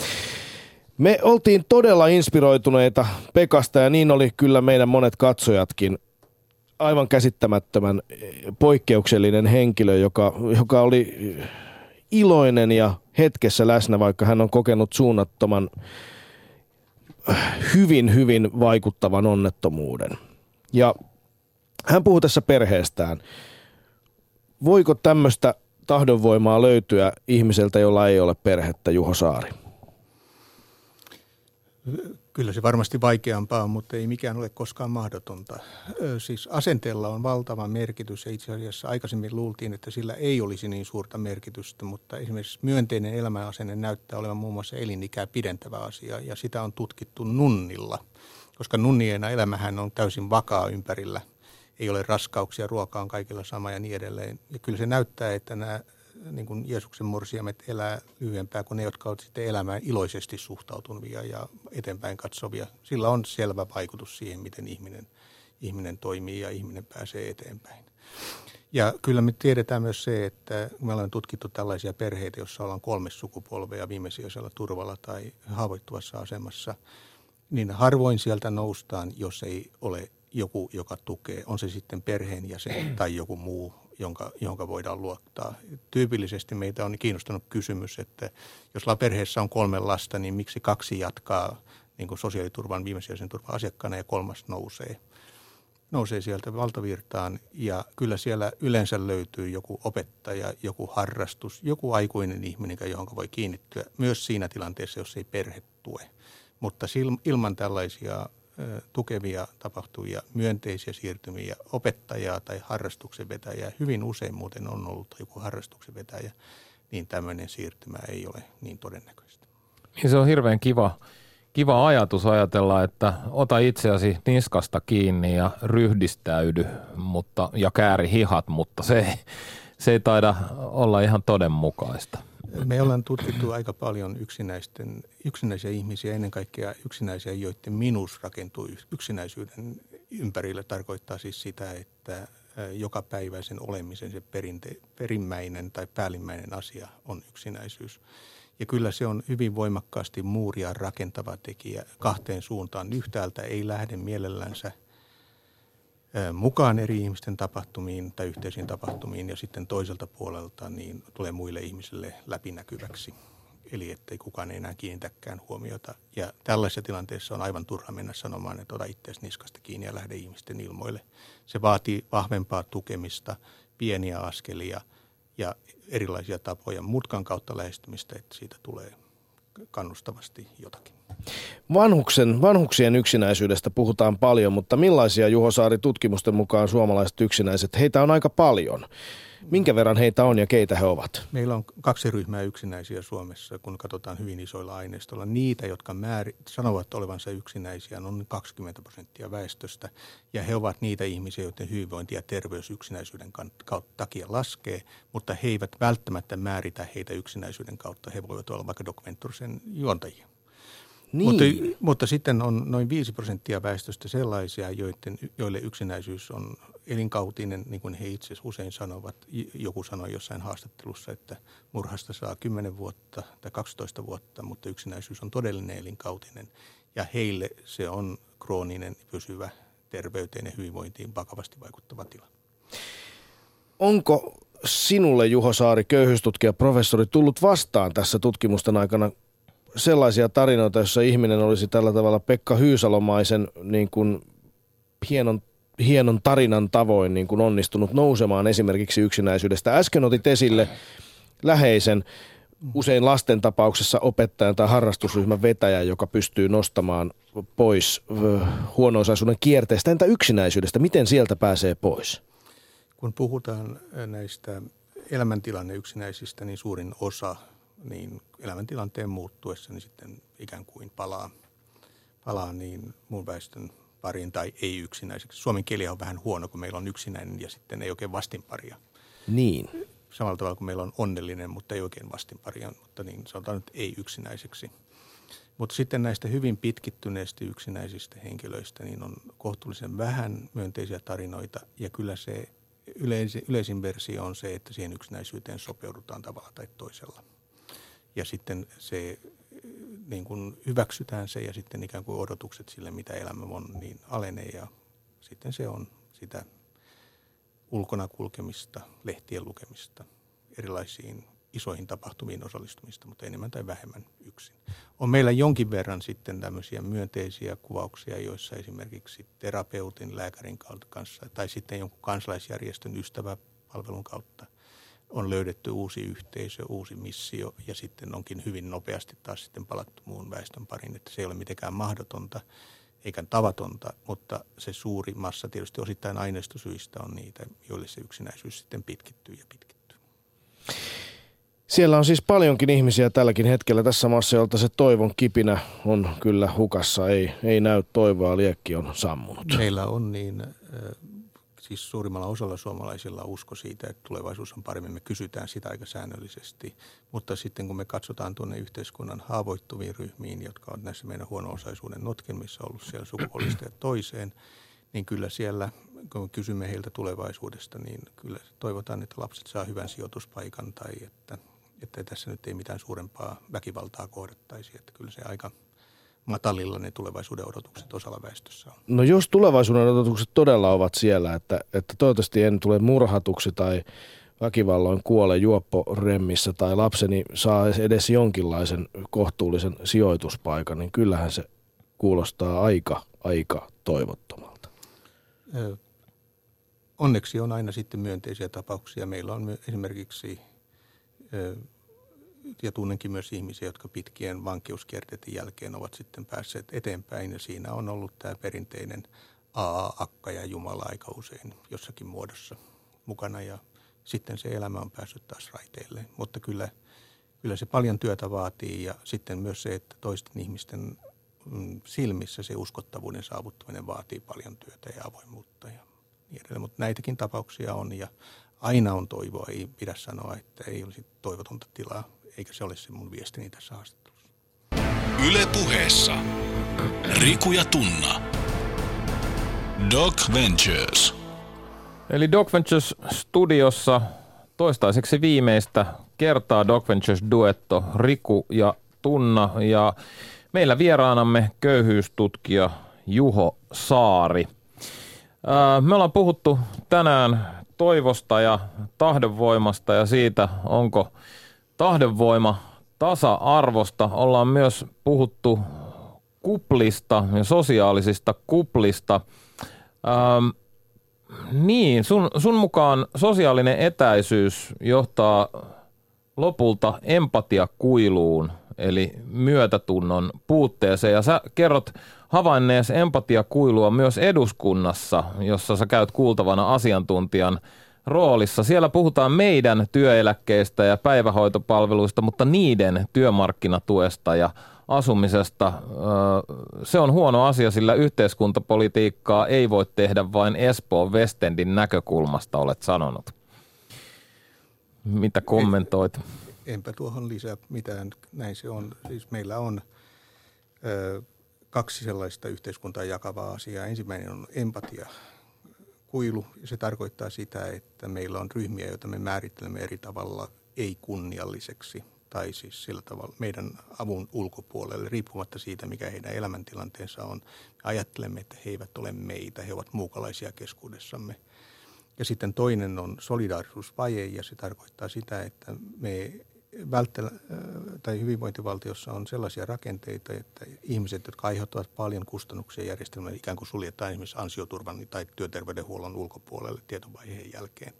Me oltiin todella inspiroituneita Pekasta ja niin oli kyllä meidän monet katsojatkin. Aivan käsittämättömän poikkeuksellinen henkilö, joka, joka oli iloinen ja hetkessä läsnä, vaikka hän on kokenut suunnattoman hyvin, hyvin vaikuttavan onnettomuuden. Ja hän puhuu tässä perheestään. Voiko tämmöistä tahdonvoimaa löytyä ihmiseltä, jolla ei ole perhettä, Juho Saari? Kyllä se varmasti vaikeampaa, mutta ei mikään ole koskaan mahdotonta. Siis asenteella on valtava merkitys ja itse asiassa aikaisemmin luultiin, että sillä ei olisi niin suurta merkitystä, mutta esimerkiksi myönteinen elämänasenne näyttää olevan muun muassa elinikää pidentävä asia ja sitä on tutkittu nunnilla, koska nunniena elämähän on täysin vakaa ympärillä. Ei ole raskauksia, ruoka on kaikilla sama ja niin edelleen. Ja kyllä se näyttää, että nämä niin kuin Jeesuksen morsiamet elää lyhyempää kuin ne, jotka ovat sitten elämään iloisesti suhtautuvia ja eteenpäin katsovia. Sillä on selvä vaikutus siihen, miten ihminen, ihminen toimii ja ihminen pääsee eteenpäin. Ja kyllä me tiedetään myös se, että me ollaan tutkittu tällaisia perheitä, joissa ollaan kolme sukupolvea viimesijaisella turvalla tai haavoittuvassa asemassa, niin harvoin sieltä noustaan, jos ei ole joku, joka tukee, on se sitten perheenjäsen tai joku muu jonka, jonka voidaan luottaa. Tyypillisesti meitä on kiinnostanut kysymys, että jos perheessä on kolme lasta, niin miksi kaksi jatkaa niin kuin sosiaaliturvan viimesijaisen turvan asiakkaana ja kolmas nousee nousee sieltä valtavirtaan ja kyllä siellä yleensä löytyy joku opettaja, joku harrastus, joku aikuinen ihminen, johon voi kiinnittyä myös siinä tilanteessa, jos ei perhe tue. Mutta ilman tällaisia tukevia tapahtuvia myönteisiä siirtymiä, opettajaa tai harrastuksen vetäjää, hyvin usein muuten on ollut joku harrastuksen vetäjä, niin tämmöinen siirtymä ei ole niin todennäköistä. Niin se on hirveän kiva, kiva ajatus ajatella, että ota itseäsi niskasta kiinni ja ryhdistäydy mutta, ja kääri hihat, mutta se, se ei taida olla ihan todenmukaista. Me ollaan tutkittu aika paljon yksinäisten, yksinäisiä ihmisiä, ennen kaikkea yksinäisiä, joiden minus rakentuu yksinäisyyden ympärille. Tarkoittaa siis sitä, että jokapäiväisen olemisen se perinte, perimmäinen tai päällimmäinen asia on yksinäisyys. Ja kyllä se on hyvin voimakkaasti muuria rakentava tekijä kahteen suuntaan. Yhtäältä ei lähde mielellänsä – mukaan eri ihmisten tapahtumiin tai yhteisiin tapahtumiin ja sitten toiselta puolelta niin tulee muille ihmisille läpinäkyväksi. Eli ettei kukaan enää kiinnitäkään huomiota. Ja tällaisessa tilanteessa on aivan turha mennä sanomaan, että ota itseäsi niskasta kiinni ja lähde ihmisten ilmoille. Se vaatii vahvempaa tukemista, pieniä askelia ja erilaisia tapoja mutkan kautta lähestymistä, että siitä tulee kannustavasti jotakin. Vanhuksen, vanhuksien yksinäisyydestä puhutaan paljon, mutta millaisia Juho Saari tutkimusten mukaan suomalaiset yksinäiset? Heitä on aika paljon. Minkä verran heitä on ja keitä he ovat? Meillä on kaksi ryhmää yksinäisiä Suomessa, kun katsotaan hyvin isoilla aineistoilla. Niitä, jotka määri, sanovat olevansa yksinäisiä, on 20 prosenttia väestöstä. Ja he ovat niitä ihmisiä, joiden hyvinvointi ja terveys yksinäisyyden kautta takia laskee, mutta he eivät välttämättä määritä heitä yksinäisyyden kautta. He voivat olla vaikka dokumentorisen juontajia. Niin. Mutta, mutta sitten on noin 5 prosenttia väestöstä sellaisia, joiden, joille yksinäisyys on elinkautinen, niin kuin he itse usein sanovat. Joku sanoi jossain haastattelussa, että murhasta saa 10 vuotta tai 12 vuotta, mutta yksinäisyys on todellinen elinkautinen. Ja heille se on krooninen, pysyvä terveyteen ja hyvinvointiin vakavasti vaikuttava tila. Onko sinulle, Juho Saari, köyhyystutkija professori, tullut vastaan tässä tutkimusten aikana sellaisia tarinoita, joissa ihminen olisi tällä tavalla Pekka Hyysalomaisen niin kuin hienon, hienon tarinan tavoin niin kuin onnistunut nousemaan esimerkiksi yksinäisyydestä. Äsken otit esille läheisen, usein lasten tapauksessa opettajan tai harrastusryhmän vetäjä, joka pystyy nostamaan pois huono-osaisuuden kierteestä. Entä yksinäisyydestä? Miten sieltä pääsee pois? Kun puhutaan näistä elämäntilanne yksinäisistä, niin suurin osa niin elämäntilanteen muuttuessa niin sitten ikään kuin palaa, palaa niin muun väestön pariin tai ei yksinäiseksi. Suomen kieli on vähän huono, kun meillä on yksinäinen ja sitten ei oikein vastinparia. Niin. Samalla tavalla kuin meillä on onnellinen, mutta ei oikein vastinparia, mutta niin sanotaan nyt ei yksinäiseksi. Mutta sitten näistä hyvin pitkittyneistä yksinäisistä henkilöistä niin on kohtuullisen vähän myönteisiä tarinoita ja kyllä se yleisin, yleisin versio on se, että siihen yksinäisyyteen sopeudutaan tavalla tai toisella – ja sitten se niin kuin hyväksytään se ja sitten ikään kuin odotukset sille, mitä elämä on, niin alenee ja sitten se on sitä ulkona kulkemista, lehtien lukemista, erilaisiin isoihin tapahtumiin osallistumista, mutta enemmän tai vähemmän yksin. On meillä jonkin verran sitten tämmöisiä myönteisiä kuvauksia, joissa esimerkiksi terapeutin, lääkärin kanssa tai sitten jonkun kansalaisjärjestön ystäväpalvelun kautta on löydetty uusi yhteisö, uusi missio ja sitten onkin hyvin nopeasti taas sitten palattu muun väestön parin, että se ei ole mitenkään mahdotonta eikä tavatonta, mutta se suuri massa tietysti osittain aineistosyistä on niitä, joille se yksinäisyys sitten pitkittyy ja pitkittyy. Siellä on siis paljonkin ihmisiä tälläkin hetkellä tässä maassa, jolta se toivon kipinä on kyllä hukassa. Ei, ei näy toivoa, liekki on sammunut. Meillä on niin siis suurimmalla osalla suomalaisilla usko siitä, että tulevaisuus on paremmin. Me kysytään sitä aika säännöllisesti, mutta sitten kun me katsotaan tuonne yhteiskunnan haavoittuviin ryhmiin, jotka on näissä meidän huono-osaisuuden notkelmissa ollut siellä sukupuolista ja toiseen, niin kyllä siellä, kun me kysymme heiltä tulevaisuudesta, niin kyllä toivotaan, että lapset saa hyvän sijoituspaikan tai että, että tässä nyt ei mitään suurempaa väkivaltaa kohdattaisi. Että kyllä se aika – matalilla ne tulevaisuuden odotukset osalla väestössä on? No jos tulevaisuuden odotukset todella ovat siellä, että, että toivottavasti en tule murhatuksi tai väkivalloin kuole juopporemmissä tai lapseni saa edes jonkinlaisen kohtuullisen sijoituspaikan, niin kyllähän se kuulostaa aika, aika toivottomalta. Onneksi on aina sitten myönteisiä tapauksia. Meillä on esimerkiksi ja tunnenkin myös ihmisiä, jotka pitkien vankeuskierteiden jälkeen ovat sitten päässeet eteenpäin. Ja siinä on ollut tämä perinteinen aa, akka ja Jumala aika usein jossakin muodossa mukana. Ja sitten se elämä on päässyt taas raiteille. Mutta kyllä, kyllä se paljon työtä vaatii ja sitten myös se, että toisten ihmisten mm, silmissä se uskottavuuden saavuttaminen vaatii paljon työtä ja avoimuutta ja niin edelleen. Mutta näitäkin tapauksia on ja aina on toivoa. Ei pidä sanoa, että ei olisi toivotonta tilaa, eikä se ole se mun viestini tässä haastattelussa. Yle puheessa. Riku ja Tunna. Doc Ventures. Eli Doc Ventures studiossa toistaiseksi viimeistä kertaa Doc Ventures duetto Riku ja Tunna ja meillä vieraanamme köyhyystutkija Juho Saari. Me ollaan puhuttu tänään toivosta ja tahdonvoimasta ja siitä, onko tahdonvoima tasa-arvosta. Ollaan myös puhuttu kuplista ja sosiaalisista kuplista. Ähm, niin, sun, sun mukaan sosiaalinen etäisyys johtaa lopulta empatiakuiluun, eli myötätunnon puutteeseen. Ja sä kerrot havainnees empatiakuilua myös eduskunnassa, jossa sä käyt kuultavana asiantuntijan roolissa. Siellä puhutaan meidän työeläkkeistä ja päivähoitopalveluista, mutta niiden työmarkkinatuesta ja asumisesta. Se on huono asia, sillä yhteiskuntapolitiikkaa ei voi tehdä vain Espoon Westendin näkökulmasta, olet sanonut. Mitä kommentoit? Enpä tuohon lisää mitään. Näin se on. Siis meillä on ö, kaksi sellaista yhteiskuntaa jakavaa asiaa. Ensimmäinen on empatia, kuilu. Se tarkoittaa sitä, että meillä on ryhmiä, joita me määrittelemme eri tavalla ei-kunnialliseksi tai siis sillä tavalla meidän avun ulkopuolelle, riippumatta siitä, mikä heidän elämäntilanteensa on. Me ajattelemme, että he eivät ole meitä, he ovat muukalaisia keskuudessamme. Ja sitten toinen on solidaarisuusvaje, ja se tarkoittaa sitä, että me välttele, tai hyvinvointivaltiossa on sellaisia rakenteita, että ihmiset, jotka aiheuttavat paljon kustannuksia järjestelmälle, ikään kuin suljetaan esimerkiksi ansioturvan tai työterveydenhuollon ulkopuolelle tietovaiheen jälkeen.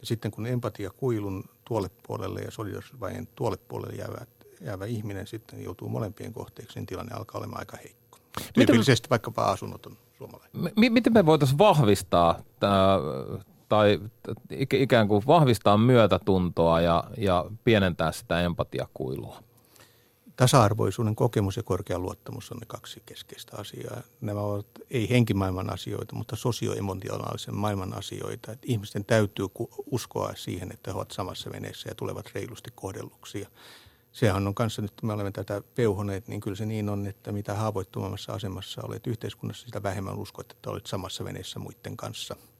Ja sitten kun empatia kuilun tuolle puolelle ja solidarisuusvaiheen tuolle puolelle jäävä, jäävä ihminen sitten joutuu molempien kohteeksi, niin tilanne alkaa olemaan aika heikko. Tyypillisesti vaikkapa asunnoton suomalainen. M- miten me voitaisiin vahvistaa tai ikään kuin vahvistaa myötätuntoa ja, ja pienentää sitä empatiakuilua? Tasa-arvoisuuden kokemus ja korkea luottamus on ne kaksi keskeistä asiaa. Nämä ovat ei henkimaailman asioita, mutta sosioemotionaalisen maailman asioita. Että ihmisten täytyy uskoa siihen, että he ovat samassa veneessä ja tulevat reilusti kohdelluksi. sehän on kanssa nyt, kun me olemme tätä peuhoneet, niin kyllä se niin on, että mitä haavoittuvammassa asemassa olet yhteiskunnassa, sitä vähemmän uskot, että olet samassa veneessä muiden kanssa –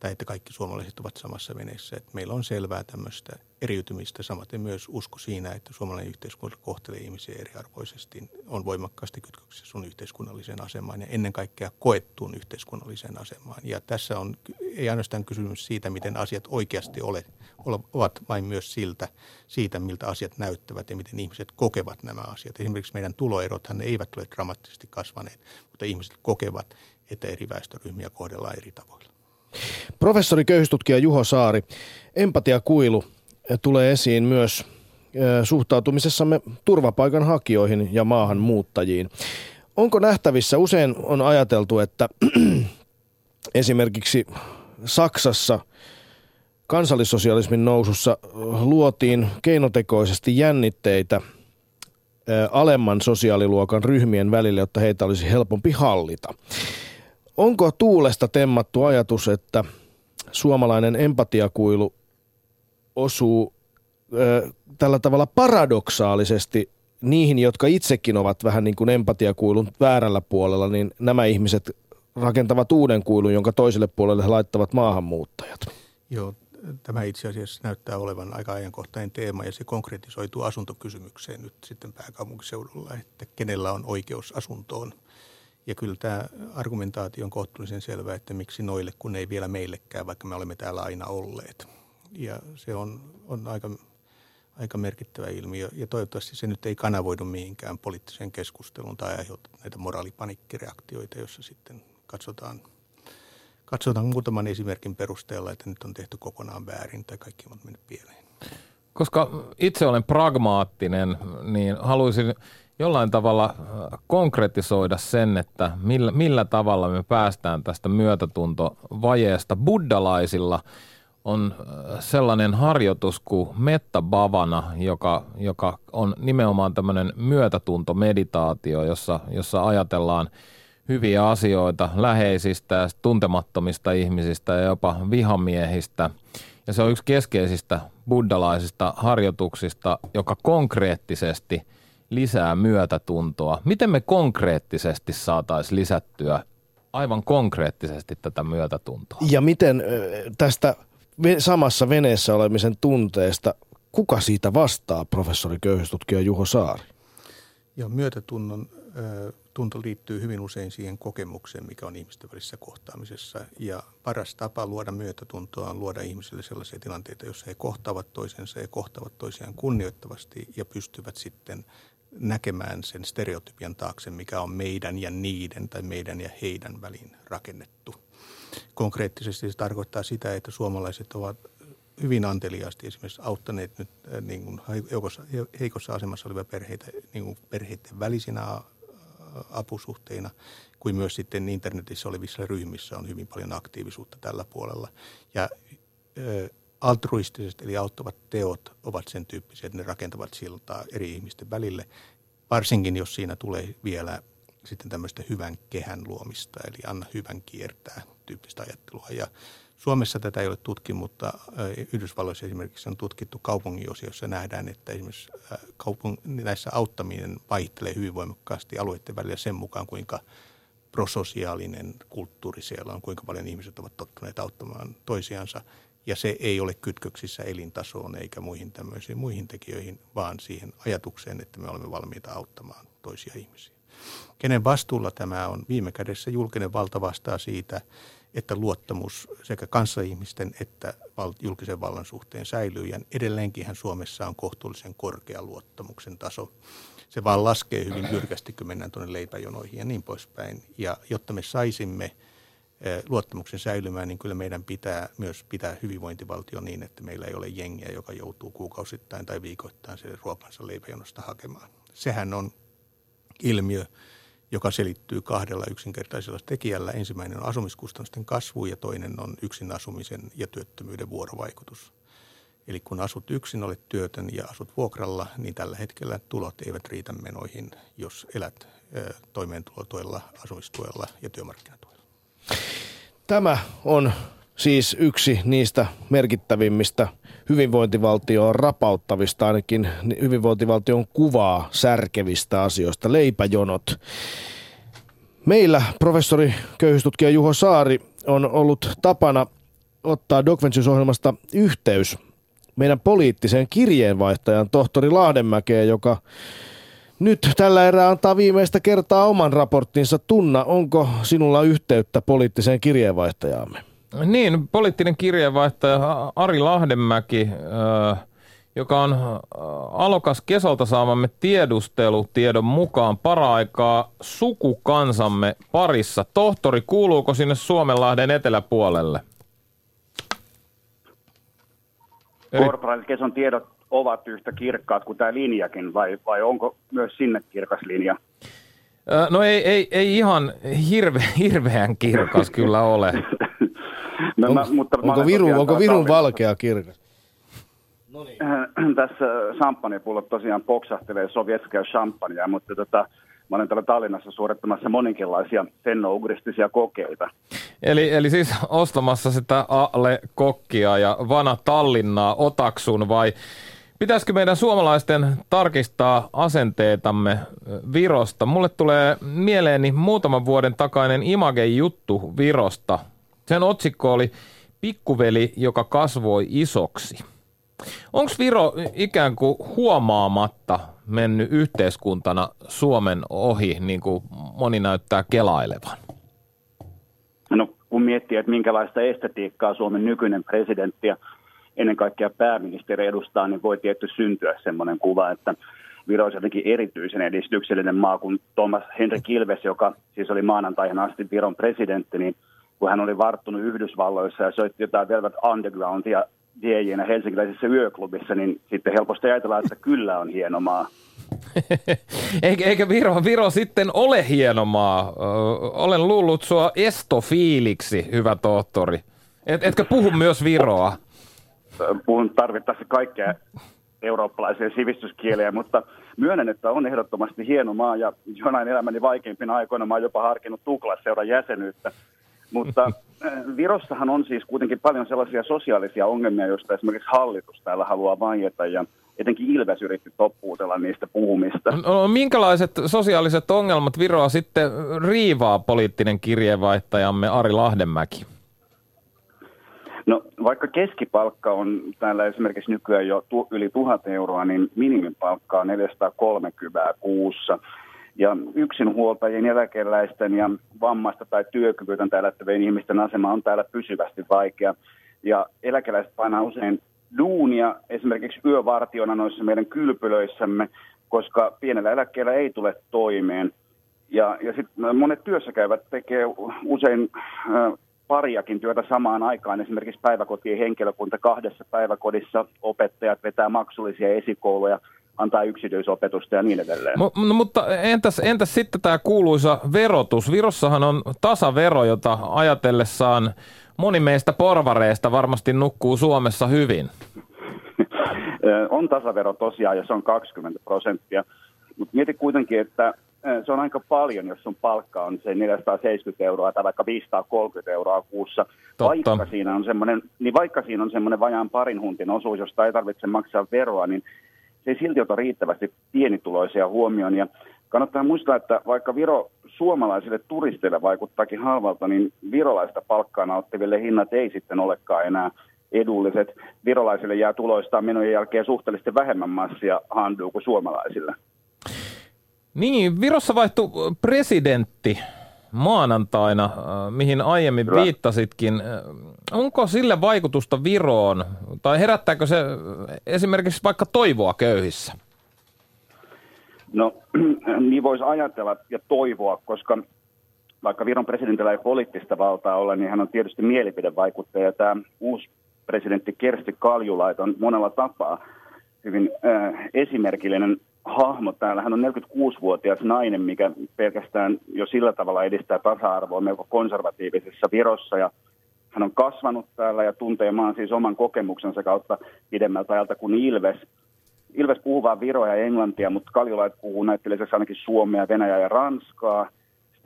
tai että kaikki suomalaiset ovat samassa veneessä. Että meillä on selvää tämmöistä eriytymistä, samaten myös usko siinä, että suomalainen yhteiskunta kohtelee ihmisiä eriarvoisesti, on voimakkaasti kytköksissä sun yhteiskunnalliseen asemaan ja ennen kaikkea koettuun yhteiskunnalliseen asemaan. Ja tässä on ei ainoastaan kysymys siitä, miten asiat oikeasti ole, ovat, vain myös siltä, siitä, miltä asiat näyttävät ja miten ihmiset kokevat nämä asiat. Esimerkiksi meidän tuloerothan eivät ole dramaattisesti kasvaneet, mutta ihmiset kokevat, että eri väestöryhmiä kohdellaan eri tavoilla. Professori köyhystutkija Juho Saari, empatiakuilu tulee esiin myös suhtautumisessamme turvapaikanhakijoihin ja maahanmuuttajiin. Onko nähtävissä, usein on ajateltu, että esimerkiksi Saksassa kansallissosialismin nousussa luotiin keinotekoisesti jännitteitä alemman sosiaaliluokan ryhmien välille, jotta heitä olisi helpompi hallita. Onko tuulesta temmattu ajatus, että suomalainen empatiakuilu osuu ö, tällä tavalla paradoksaalisesti niihin, jotka itsekin ovat vähän niin kuin empatiakuilun väärällä puolella, niin nämä ihmiset rakentavat uuden kuilun, jonka toiselle puolelle he laittavat maahanmuuttajat. Joo, tämä itse asiassa näyttää olevan aika ajankohtainen teema ja se konkretisoituu asuntokysymykseen nyt sitten pääkaupunkiseudulla, että kenellä on oikeus asuntoon – ja kyllä tämä argumentaatio on kohtuullisen selvä, että miksi noille, kun ei vielä meillekään, vaikka me olemme täällä aina olleet. Ja se on, on aika, aika merkittävä ilmiö. Ja toivottavasti se nyt ei kanavoidu mihinkään poliittiseen keskusteluun tai aiheuta näitä moraalipanikkireaktioita, joissa sitten katsotaan, katsotaan muutaman esimerkin perusteella, että nyt on tehty kokonaan väärin tai kaikki on mennyt pieleen. koska itse olen pragmaattinen, niin haluaisin jollain tavalla äh, konkretisoida sen, että millä, millä tavalla me päästään tästä myötätuntovajeesta. Buddalaisilla on äh, sellainen harjoitus kuin mettabavana, joka, joka on nimenomaan tämmöinen myötätuntomeditaatio, jossa, jossa ajatellaan hyviä asioita läheisistä ja tuntemattomista ihmisistä ja jopa vihamiehistä. Ja se on yksi keskeisistä buddalaisista harjoituksista, joka konkreettisesti – lisää myötätuntoa. Miten me konkreettisesti saataisiin lisättyä aivan konkreettisesti tätä myötätuntoa? Ja miten tästä samassa veneessä olemisen tunteesta, kuka siitä vastaa, professori köyhyystutkija Juho Saari? Ja myötätunnon tunto liittyy hyvin usein siihen kokemukseen, mikä on ihmisten välisessä kohtaamisessa. Ja paras tapa luoda myötätuntoa on luoda ihmisille sellaisia tilanteita, joissa he kohtaavat toisensa ja kohtaavat toisiaan kunnioittavasti ja pystyvät sitten näkemään sen stereotypian taakse, mikä on meidän ja niiden tai meidän ja heidän väliin rakennettu. Konkreettisesti se tarkoittaa sitä, että suomalaiset ovat hyvin anteliaasti esimerkiksi auttaneet nyt äh, niin kuin heikossa, asemassa olevia perheitä niin kuin perheiden välisinä äh, apusuhteina, kuin myös sitten internetissä olevissa ryhmissä on hyvin paljon aktiivisuutta tällä puolella. Ja altruistiset eli auttavat teot ovat sen tyyppisiä, että ne rakentavat siltaa eri ihmisten välille, varsinkin jos siinä tulee vielä sitten tämmöistä hyvän kehän luomista, eli anna hyvän kiertää tyyppistä ajattelua. Ja Suomessa tätä ei ole tutkittu, mutta Yhdysvalloissa esimerkiksi on tutkittu kaupunginosiossa. Nähdään, että esimerkiksi kaupung- näissä auttaminen vaihtelee hyvin voimakkaasti alueiden välillä sen mukaan, kuinka prososiaalinen kulttuuri siellä on, kuinka paljon ihmiset ovat tottuneet auttamaan toisiansa ja se ei ole kytköksissä elintasoon eikä muihin tämmöisiin muihin tekijöihin, vaan siihen ajatukseen, että me olemme valmiita auttamaan toisia ihmisiä. Kenen vastuulla tämä on? Viime kädessä julkinen valta vastaa siitä, että luottamus sekä kanssaihmisten että julkisen vallan suhteen säilyy. Ja edelleenkin Suomessa on kohtuullisen korkea luottamuksen taso. Se vaan laskee hyvin jyrkästi, kun mennään tuonne leipäjonoihin ja niin poispäin. Ja jotta me saisimme – luottamuksen säilymään, niin kyllä meidän pitää myös pitää hyvinvointivaltio niin, että meillä ei ole jengiä, joka joutuu kuukausittain tai viikoittain se ruokansa leipäjonosta hakemaan. Sehän on ilmiö, joka selittyy kahdella yksinkertaisella tekijällä. Ensimmäinen on asumiskustannusten kasvu ja toinen on yksin asumisen ja työttömyyden vuorovaikutus. Eli kun asut yksin, olet työtön ja asut vuokralla, niin tällä hetkellä tulot eivät riitä menoihin, jos elät toimeentulotuella, asumistuella ja työmarkkinatuella. Tämä on siis yksi niistä merkittävimmistä hyvinvointivaltioon rapauttavista, ainakin hyvinvointivaltion kuvaa särkevistä asioista, leipäjonot. Meillä professori köyhyystutkija Juho Saari on ollut tapana ottaa Doc ohjelmasta yhteys meidän poliittiseen kirjeenvaihtajan tohtori Lahdenmäkeen, joka nyt tällä erää antaa viimeistä kertaa oman raporttinsa. Tunna, onko sinulla yhteyttä poliittiseen kirjeenvaihtajaamme? Niin, poliittinen kirjeenvaihtaja Ari Lahdenmäki, joka on alokas Kesolta saamamme tiedustelutiedon mukaan para-aikaa sukukansamme parissa. Tohtori, kuuluuko sinne Suomenlahden eteläpuolelle? Korporaalit Keson tiedot ovat yhtä kirkkaat kuin tämä linjakin, vai, vai onko myös sinne kirkas linja? No ei, ei, ei ihan hirve, hirveän kirkas kyllä ole. no, mä, mutta onko, viru, onko virun valkea kirkas? No niin. Tässä champagnepullot tosiaan poksahtelee sovjetskää champagnea, mutta tota, mä olen täällä Tallinnassa suorittamassa moninkinlaisia fennouguristisia kokeita. Eli, eli siis ostamassa sitä Ale-kokkia ja Vana Tallinnaa otaksun vai Pitäisikö meidän suomalaisten tarkistaa asenteetamme Virosta? Mulle tulee mieleeni muutaman vuoden takainen Image-juttu Virosta. Sen otsikko oli Pikkuveli, joka kasvoi isoksi. Onko Viro ikään kuin huomaamatta mennyt yhteiskuntana Suomen ohi, niin kuin moni näyttää kelailevan? No kun miettii, että minkälaista estetiikkaa Suomen nykyinen presidentti ja ennen kaikkea pääministeri edustaa, niin voi tietty syntyä semmoinen kuva, että Viro olisi jotenkin erityisen edistyksellinen maa kuin Thomas Henry Kilves, joka siis oli maanantaihin asti Viron presidentti, niin kun hän oli varttunut Yhdysvalloissa ja soitti jotain Velvet Undergroundia DJnä helsinkiläisessä yöklubissa, niin sitten helposti ajatellaan, että kyllä on hieno maa. eikä, eikä Viro, Viro sitten ole hieno maa. Olen luullut sua estofiiliksi, hyvä tohtori. Et, etkö puhu myös Viroa? Puhun tarvittaessa kaikkea eurooppalaisia sivistyskieliä, mutta myönnän, että on ehdottomasti hieno maa ja jonain elämäni vaikeimpina aikoina mä oon jopa harkinnut Tuklasseuran jäsenyyttä. Mutta äh, Virossahan on siis kuitenkin paljon sellaisia sosiaalisia ongelmia, joista esimerkiksi hallitus täällä haluaa vaieta ja etenkin Ilves yritti toppuutella niistä puhumista. No, no, minkälaiset sosiaaliset ongelmat Viroa sitten riivaa poliittinen kirjeenvaihtajamme Ari Lahdenmäki? No vaikka keskipalkka on täällä esimerkiksi nykyään jo tu- yli 1000 euroa, niin minimipalkka on 430 kuussa. Ja yksinhuoltajien, eläkeläisten ja vammaista tai työkyvytön täällä ihmisten asema on täällä pysyvästi vaikea. Ja eläkeläiset painaa usein duunia esimerkiksi yövartiona noissa meidän kylpylöissämme, koska pienellä eläkkeellä ei tule toimeen. Ja, ja sitten monet työssäkäyvät tekee usein äh, pariakin työtä samaan aikaan. Esimerkiksi päiväkotien henkilökunta kahdessa päiväkodissa, opettajat vetää maksullisia esikouluja, antaa yksityisopetusta ja niin edelleen. M- no, mutta entäs, entäs sitten tämä kuuluisa verotus? Virossahan on tasavero, jota ajatellessaan moni meistä porvareista varmasti nukkuu Suomessa hyvin. on tasavero tosiaan ja se on 20 prosenttia. Mutta mieti kuitenkin, että se on aika paljon, jos sun palkka on se 470 euroa tai vaikka 530 euroa kuussa. Totta. Vaikka siinä on semmoinen, niin vaikka siinä on semmoinen vajaan parin huntin osuus, josta ei tarvitse maksaa veroa, niin se ei silti ota riittävästi pienituloisia huomioon. Ja kannattaa muistaa, että vaikka Viro suomalaisille turisteille vaikuttaakin halvalta, niin virolaista palkkaa nauttiville hinnat ei sitten olekaan enää edulliset. Virolaisille jää tuloistaan menojen jälkeen suhteellisesti vähemmän massia handuun kuin suomalaisille. Niin, Virossa vaihtui presidentti maanantaina, äh, mihin aiemmin Kyllä. viittasitkin. Äh, onko sille vaikutusta Viroon, tai herättääkö se esimerkiksi vaikka toivoa köyhissä? No, niin voisi ajatella ja toivoa, koska vaikka Viron presidentillä ei poliittista valtaa ole, niin hän on tietysti mielipidevaikuttaja. Tämä uusi presidentti Kersti Kaljulait on monella tapaa hyvin äh, esimerkillinen hahmo täällä. Hän on 46-vuotias nainen, mikä pelkästään jo sillä tavalla edistää tasa-arvoa melko konservatiivisessa virossa. Ja hän on kasvanut täällä ja tuntee maan siis oman kokemuksensa kautta pidemmältä ajalta kuin Ilves. Ilves puhuu vain viroa ja englantia, mutta Kaljulait puhuu näiden ainakin suomea, venäjää ja ranskaa.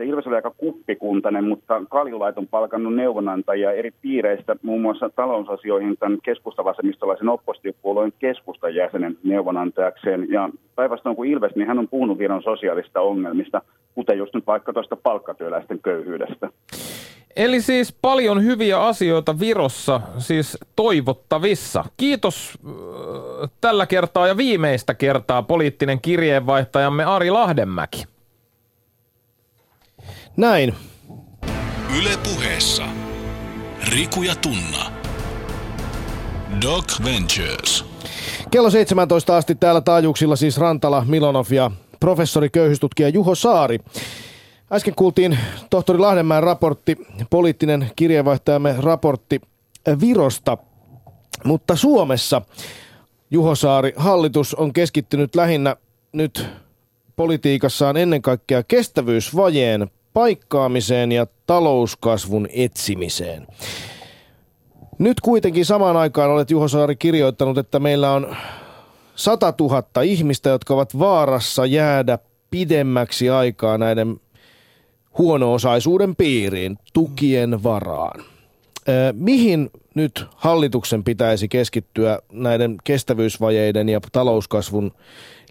Sitten Ilves oli aika kuppikuntainen, mutta Kaljulait on palkannut neuvonantajia eri piireistä, muun muassa talousasioihin tämän keskustavasemmistolaisen oppositiopuolueen keskustan jäsenen neuvonantajakseen. Ja päinvastoin kuin Ilves, niin hän on puhunut Viron sosiaalista ongelmista, kuten just nyt vaikka tuosta palkkatyöläisten köyhyydestä. Eli siis paljon hyviä asioita Virossa, siis toivottavissa. Kiitos äh, tällä kertaa ja viimeistä kertaa poliittinen kirjeenvaihtajamme Ari Lahdenmäki. Näin. Yle puheessa. Riku ja Tunna. Doc Ventures. Kello 17 asti täällä taajuuksilla siis Rantala, Milonov ja professori köyhystutkija Juho Saari. Äsken kuultiin tohtori Lahdenmäen raportti, poliittinen kirjeenvaihtajamme raportti Virosta, mutta Suomessa Juho Saari, hallitus on keskittynyt lähinnä nyt politiikassaan ennen kaikkea kestävyysvajeen paikkaamiseen ja talouskasvun etsimiseen. Nyt kuitenkin samaan aikaan olet Juho Saari kirjoittanut, että meillä on 100 000 ihmistä, jotka ovat vaarassa jäädä pidemmäksi aikaa näiden huono-osaisuuden piiriin, tukien varaan. Mihin nyt hallituksen pitäisi keskittyä näiden kestävyysvajeiden ja talouskasvun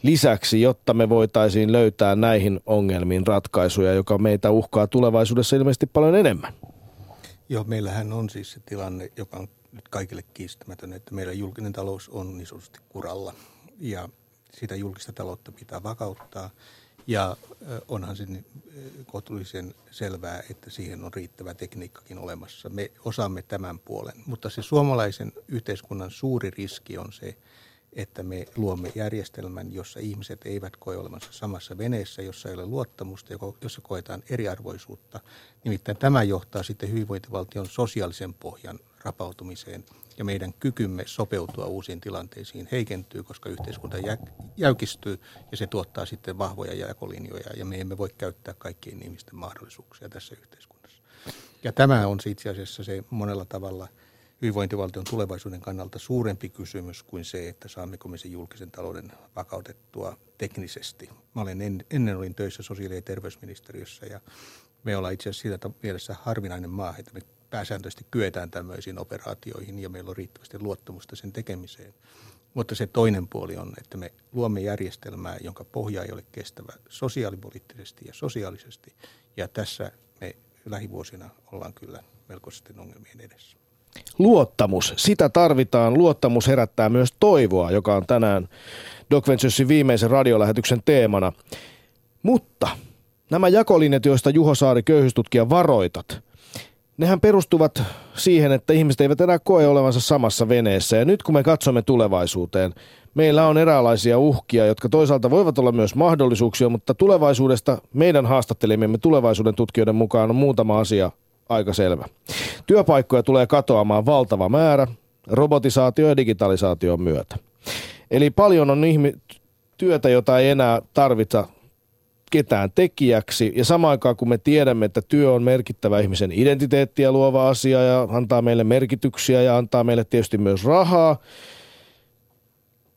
lisäksi, jotta me voitaisiin löytää näihin ongelmiin ratkaisuja, joka meitä uhkaa tulevaisuudessa ilmeisesti paljon enemmän? Joo, meillähän on siis se tilanne, joka on nyt kaikille kiistämätön, että meillä julkinen talous on niin sanotusti kuralla ja sitä julkista taloutta pitää vakauttaa – ja onhan se kohtuullisen selvää, että siihen on riittävä tekniikkakin olemassa. Me osaamme tämän puolen, mutta se suomalaisen yhteiskunnan suuri riski on se, että me luomme järjestelmän, jossa ihmiset eivät koe olevansa samassa veneessä, jossa ei ole luottamusta, jossa koetaan eriarvoisuutta. Nimittäin tämä johtaa sitten hyvinvointivaltion sosiaalisen pohjan rapautumiseen ja meidän kykymme sopeutua uusiin tilanteisiin heikentyy, koska yhteiskunta jäykistyy ja se tuottaa sitten vahvoja jakolinjoja ja me emme voi käyttää kaikkien ihmisten mahdollisuuksia tässä yhteiskunnassa. Ja tämä on itse asiassa se monella tavalla – hyvinvointivaltion tulevaisuuden kannalta suurempi kysymys kuin se, että saammeko me sen julkisen talouden vakautettua teknisesti. Mä olen en, ennen olin töissä sosiaali- ja terveysministeriössä ja me ollaan itse asiassa siitä mielessä harvinainen maa, että me pääsääntöisesti kyetään tämmöisiin operaatioihin ja meillä on riittävästi luottamusta sen tekemiseen. Mutta se toinen puoli on, että me luomme järjestelmää, jonka pohja ei ole kestävä sosiaalipoliittisesti ja sosiaalisesti. Ja tässä me lähivuosina ollaan kyllä melkoisesti ongelmien edessä. Luottamus, sitä tarvitaan. Luottamus herättää myös toivoa, joka on tänään Doc Venturesin viimeisen radiolähetyksen teemana. Mutta nämä jakolinjat, joista Juho Saari köyhyystutkija varoitat, nehän perustuvat siihen, että ihmiset eivät enää koe olevansa samassa veneessä. Ja nyt kun me katsomme tulevaisuuteen, meillä on eräänlaisia uhkia, jotka toisaalta voivat olla myös mahdollisuuksia, mutta tulevaisuudesta meidän haastattelemiemme tulevaisuuden tutkijoiden mukaan on muutama asia aika selvä. Työpaikkoja tulee katoamaan valtava määrä robotisaatio ja digitalisaation myötä. Eli paljon on ihmi- työtä, jota ei enää tarvita ketään tekijäksi. Ja samaan aikaan kun me tiedämme, että työ on merkittävä ihmisen identiteettiä luova asia ja antaa meille merkityksiä ja antaa meille tietysti myös rahaa,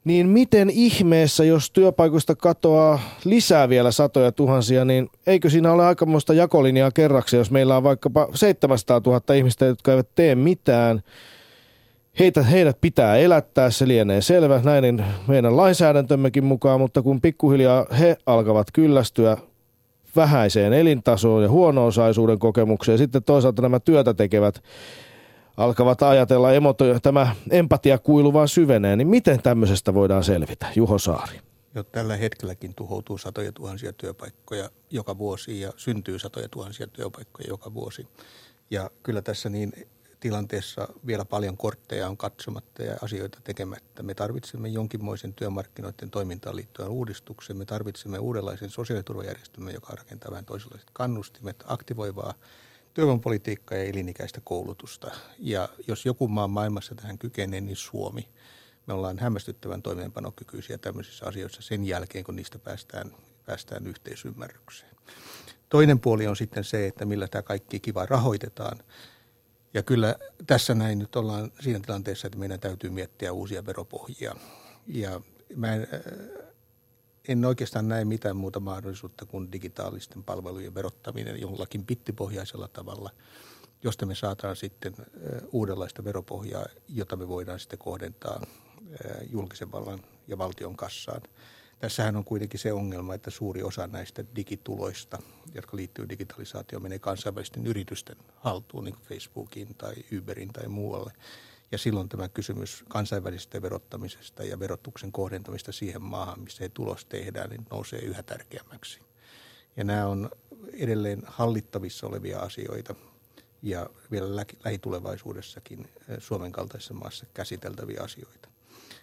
niin miten ihmeessä, jos työpaikoista katoaa lisää vielä satoja tuhansia, niin eikö siinä ole aikamoista jakolinjaa kerraksi, jos meillä on vaikkapa 700 000 ihmistä, jotka eivät tee mitään. Heitä, heidät pitää elättää, se lienee selvä näin meidän lainsäädäntömmekin mukaan, mutta kun pikkuhiljaa he alkavat kyllästyä vähäiseen elintasoon ja huono-osaisuuden kokemukseen, sitten toisaalta nämä työtä tekevät alkavat ajatella, emoto, tämä empatiakuilu vaan syvenee, niin miten tämmöisestä voidaan selvitä? Juho Saari. Jo tällä hetkelläkin tuhoutuu satoja tuhansia työpaikkoja joka vuosi ja syntyy satoja tuhansia työpaikkoja joka vuosi. Ja kyllä tässä niin tilanteessa vielä paljon kortteja on katsomatta ja asioita tekemättä. Me tarvitsemme jonkinmoisen työmarkkinoiden toimintaan liittyen uudistuksen. Me tarvitsemme uudenlaisen sosiaaliturvajärjestelmän, joka rakentaa vähän toisenlaiset kannustimet, aktivoivaa työvoimapolitiikkaa ja elinikäistä koulutusta. Ja jos joku maa maailmassa tähän kykenee, niin Suomi. Me ollaan hämmästyttävän toimeenpanokykyisiä tämmöisissä asioissa sen jälkeen, kun niistä päästään, päästään yhteisymmärrykseen. Toinen puoli on sitten se, että millä tämä kaikki kiva rahoitetaan. Ja kyllä tässä näin nyt ollaan siinä tilanteessa, että meidän täytyy miettiä uusia veropohjia. Ja mä en, en oikeastaan näe mitään muuta mahdollisuutta kuin digitaalisten palvelujen verottaminen jollakin bittipohjaisella tavalla, josta me saadaan sitten uudenlaista veropohjaa, jota me voidaan sitten kohdentaa julkisen vallan ja valtion kassaan. Tässähän on kuitenkin se ongelma, että suuri osa näistä digituloista, jotka liittyy digitalisaatioon, menee kansainvälisten yritysten haltuun, niin kuin Facebookin tai Uberin tai muualle – ja silloin tämä kysymys kansainvälisestä verottamisesta ja verotuksen kohdentamista siihen maahan, missä se tulos tehdään, niin nousee yhä tärkeämmäksi. Ja nämä on edelleen hallittavissa olevia asioita ja vielä lähitulevaisuudessakin eh, Suomen kaltaisessa maassa käsiteltäviä asioita.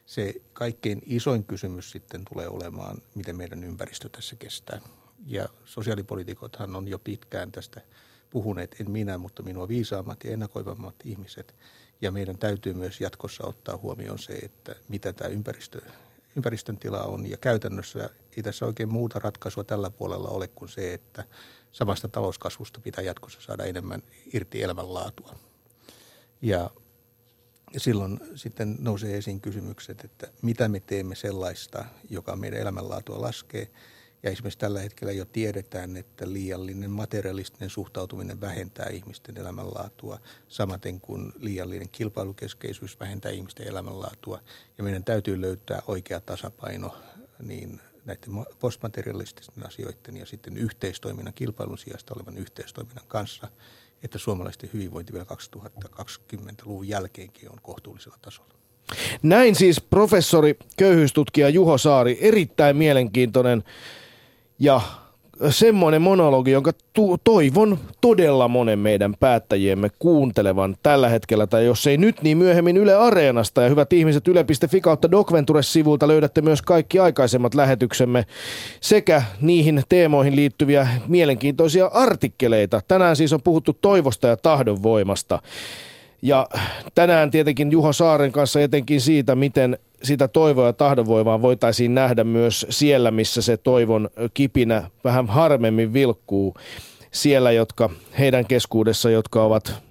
Se kaikkein isoin kysymys sitten tulee olemaan, miten meidän ympäristö tässä kestää. Ja sosiaalipolitiikothan on jo pitkään tästä puhuneet, en minä, mutta minua viisaammat ja ennakoivammat ihmiset – ja meidän täytyy myös jatkossa ottaa huomioon se, että mitä tämä ympäristö, ympäristön tila on. Ja käytännössä ei tässä oikein muuta ratkaisua tällä puolella ole kuin se, että samasta talouskasvusta pitää jatkossa saada enemmän irti elämänlaatua. Ja silloin sitten nousee esiin kysymykset, että mitä me teemme sellaista, joka meidän elämänlaatua laskee – ja esimerkiksi tällä hetkellä jo tiedetään, että liiallinen materialistinen suhtautuminen vähentää ihmisten elämänlaatua, samaten kuin liiallinen kilpailukeskeisyys vähentää ihmisten elämänlaatua. Ja meidän täytyy löytää oikea tasapaino niin näiden postmaterialististen asioiden ja sitten yhteistoiminnan, kilpailun sijasta olevan yhteistoiminnan kanssa, että suomalaisten hyvinvointi vielä 2020-luvun jälkeenkin on kohtuullisella tasolla. Näin siis professori, köyhyystutkija Juho Saari, erittäin mielenkiintoinen ja semmoinen monologi, jonka tu- toivon todella monen meidän päättäjiemme kuuntelevan tällä hetkellä, tai jos ei nyt, niin myöhemmin Yle Areenasta. Ja hyvät ihmiset, yle.fi kautta Docventures-sivulta löydätte myös kaikki aikaisemmat lähetyksemme sekä niihin teemoihin liittyviä mielenkiintoisia artikkeleita. Tänään siis on puhuttu toivosta ja tahdonvoimasta. Ja tänään tietenkin Juho Saaren kanssa etenkin siitä, miten sitä toivoa ja tahdonvoimaa voitaisiin nähdä myös siellä, missä se toivon kipinä vähän harvemmin vilkkuu. Siellä, jotka heidän keskuudessa, jotka ovat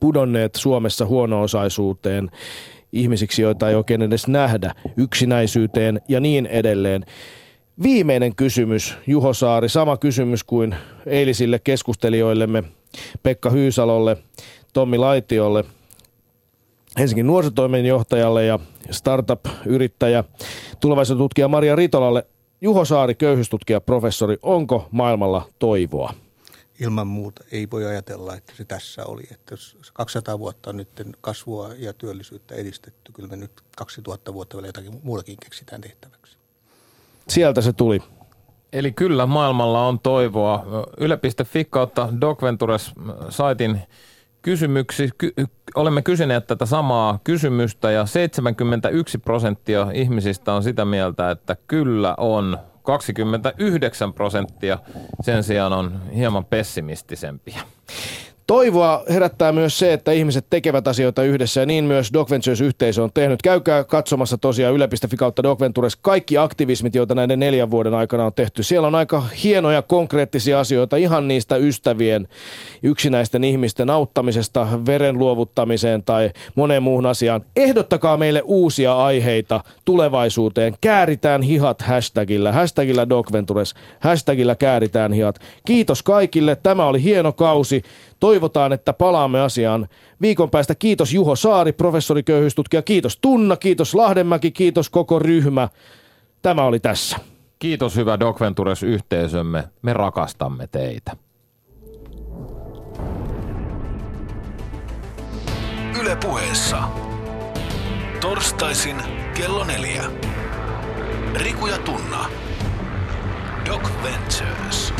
pudonneet Suomessa huono-osaisuuteen, ihmisiksi, joita ei oikein edes nähdä, yksinäisyyteen ja niin edelleen. Viimeinen kysymys, Juho Saari, sama kysymys kuin eilisille keskustelijoillemme Pekka Hyysalolle, Tommi Laitiolle, Helsingin nuorisotoimenjohtajalle ja startup-yrittäjä, tulevaisuustutkija Maria Ritolalle. Juho Saari, köyhyystutkija, professori, onko maailmalla toivoa? Ilman muuta ei voi ajatella, että se tässä oli. Että jos 200 vuotta on nyt kasvua ja työllisyyttä edistetty, kyllä me nyt 2000 vuotta vielä jotakin muutakin keksitään tehtäväksi. Sieltä se tuli. Eli kyllä maailmalla on toivoa. Yle.fi kautta Docventures saitin kysymyksi, ky, olemme kysyneet tätä samaa kysymystä ja 71 prosenttia ihmisistä on sitä mieltä, että kyllä on. 29 prosenttia sen sijaan on hieman pessimistisempiä. Toivoa herättää myös se, että ihmiset tekevät asioita yhdessä ja niin myös Doc Ventures-yhteisö on tehnyt. Käykää katsomassa tosiaan yle.fi kautta Doc Ventures kaikki aktivismit, joita näiden neljän vuoden aikana on tehty. Siellä on aika hienoja konkreettisia asioita ihan niistä ystävien, yksinäisten ihmisten auttamisesta, veren luovuttamiseen tai moneen muuhun asiaan. Ehdottakaa meille uusia aiheita tulevaisuuteen. Kääritään hihat hashtagillä, hashtagillä Doc Ventures, hashtagillä kääritään hihat. Kiitos kaikille, tämä oli hieno kausi. Toivotaan, että palaamme asiaan viikon päästä. Kiitos Juho Saari, professori köyhyystutkija. Kiitos Tunna, kiitos Lahdenmäki, kiitos koko ryhmä. Tämä oli tässä. Kiitos hyvä Doc Ventures-yhteisömme. Me rakastamme teitä. Yle puheessa. Torstaisin kello neljä. Riku ja Tunna. Doc Ventures.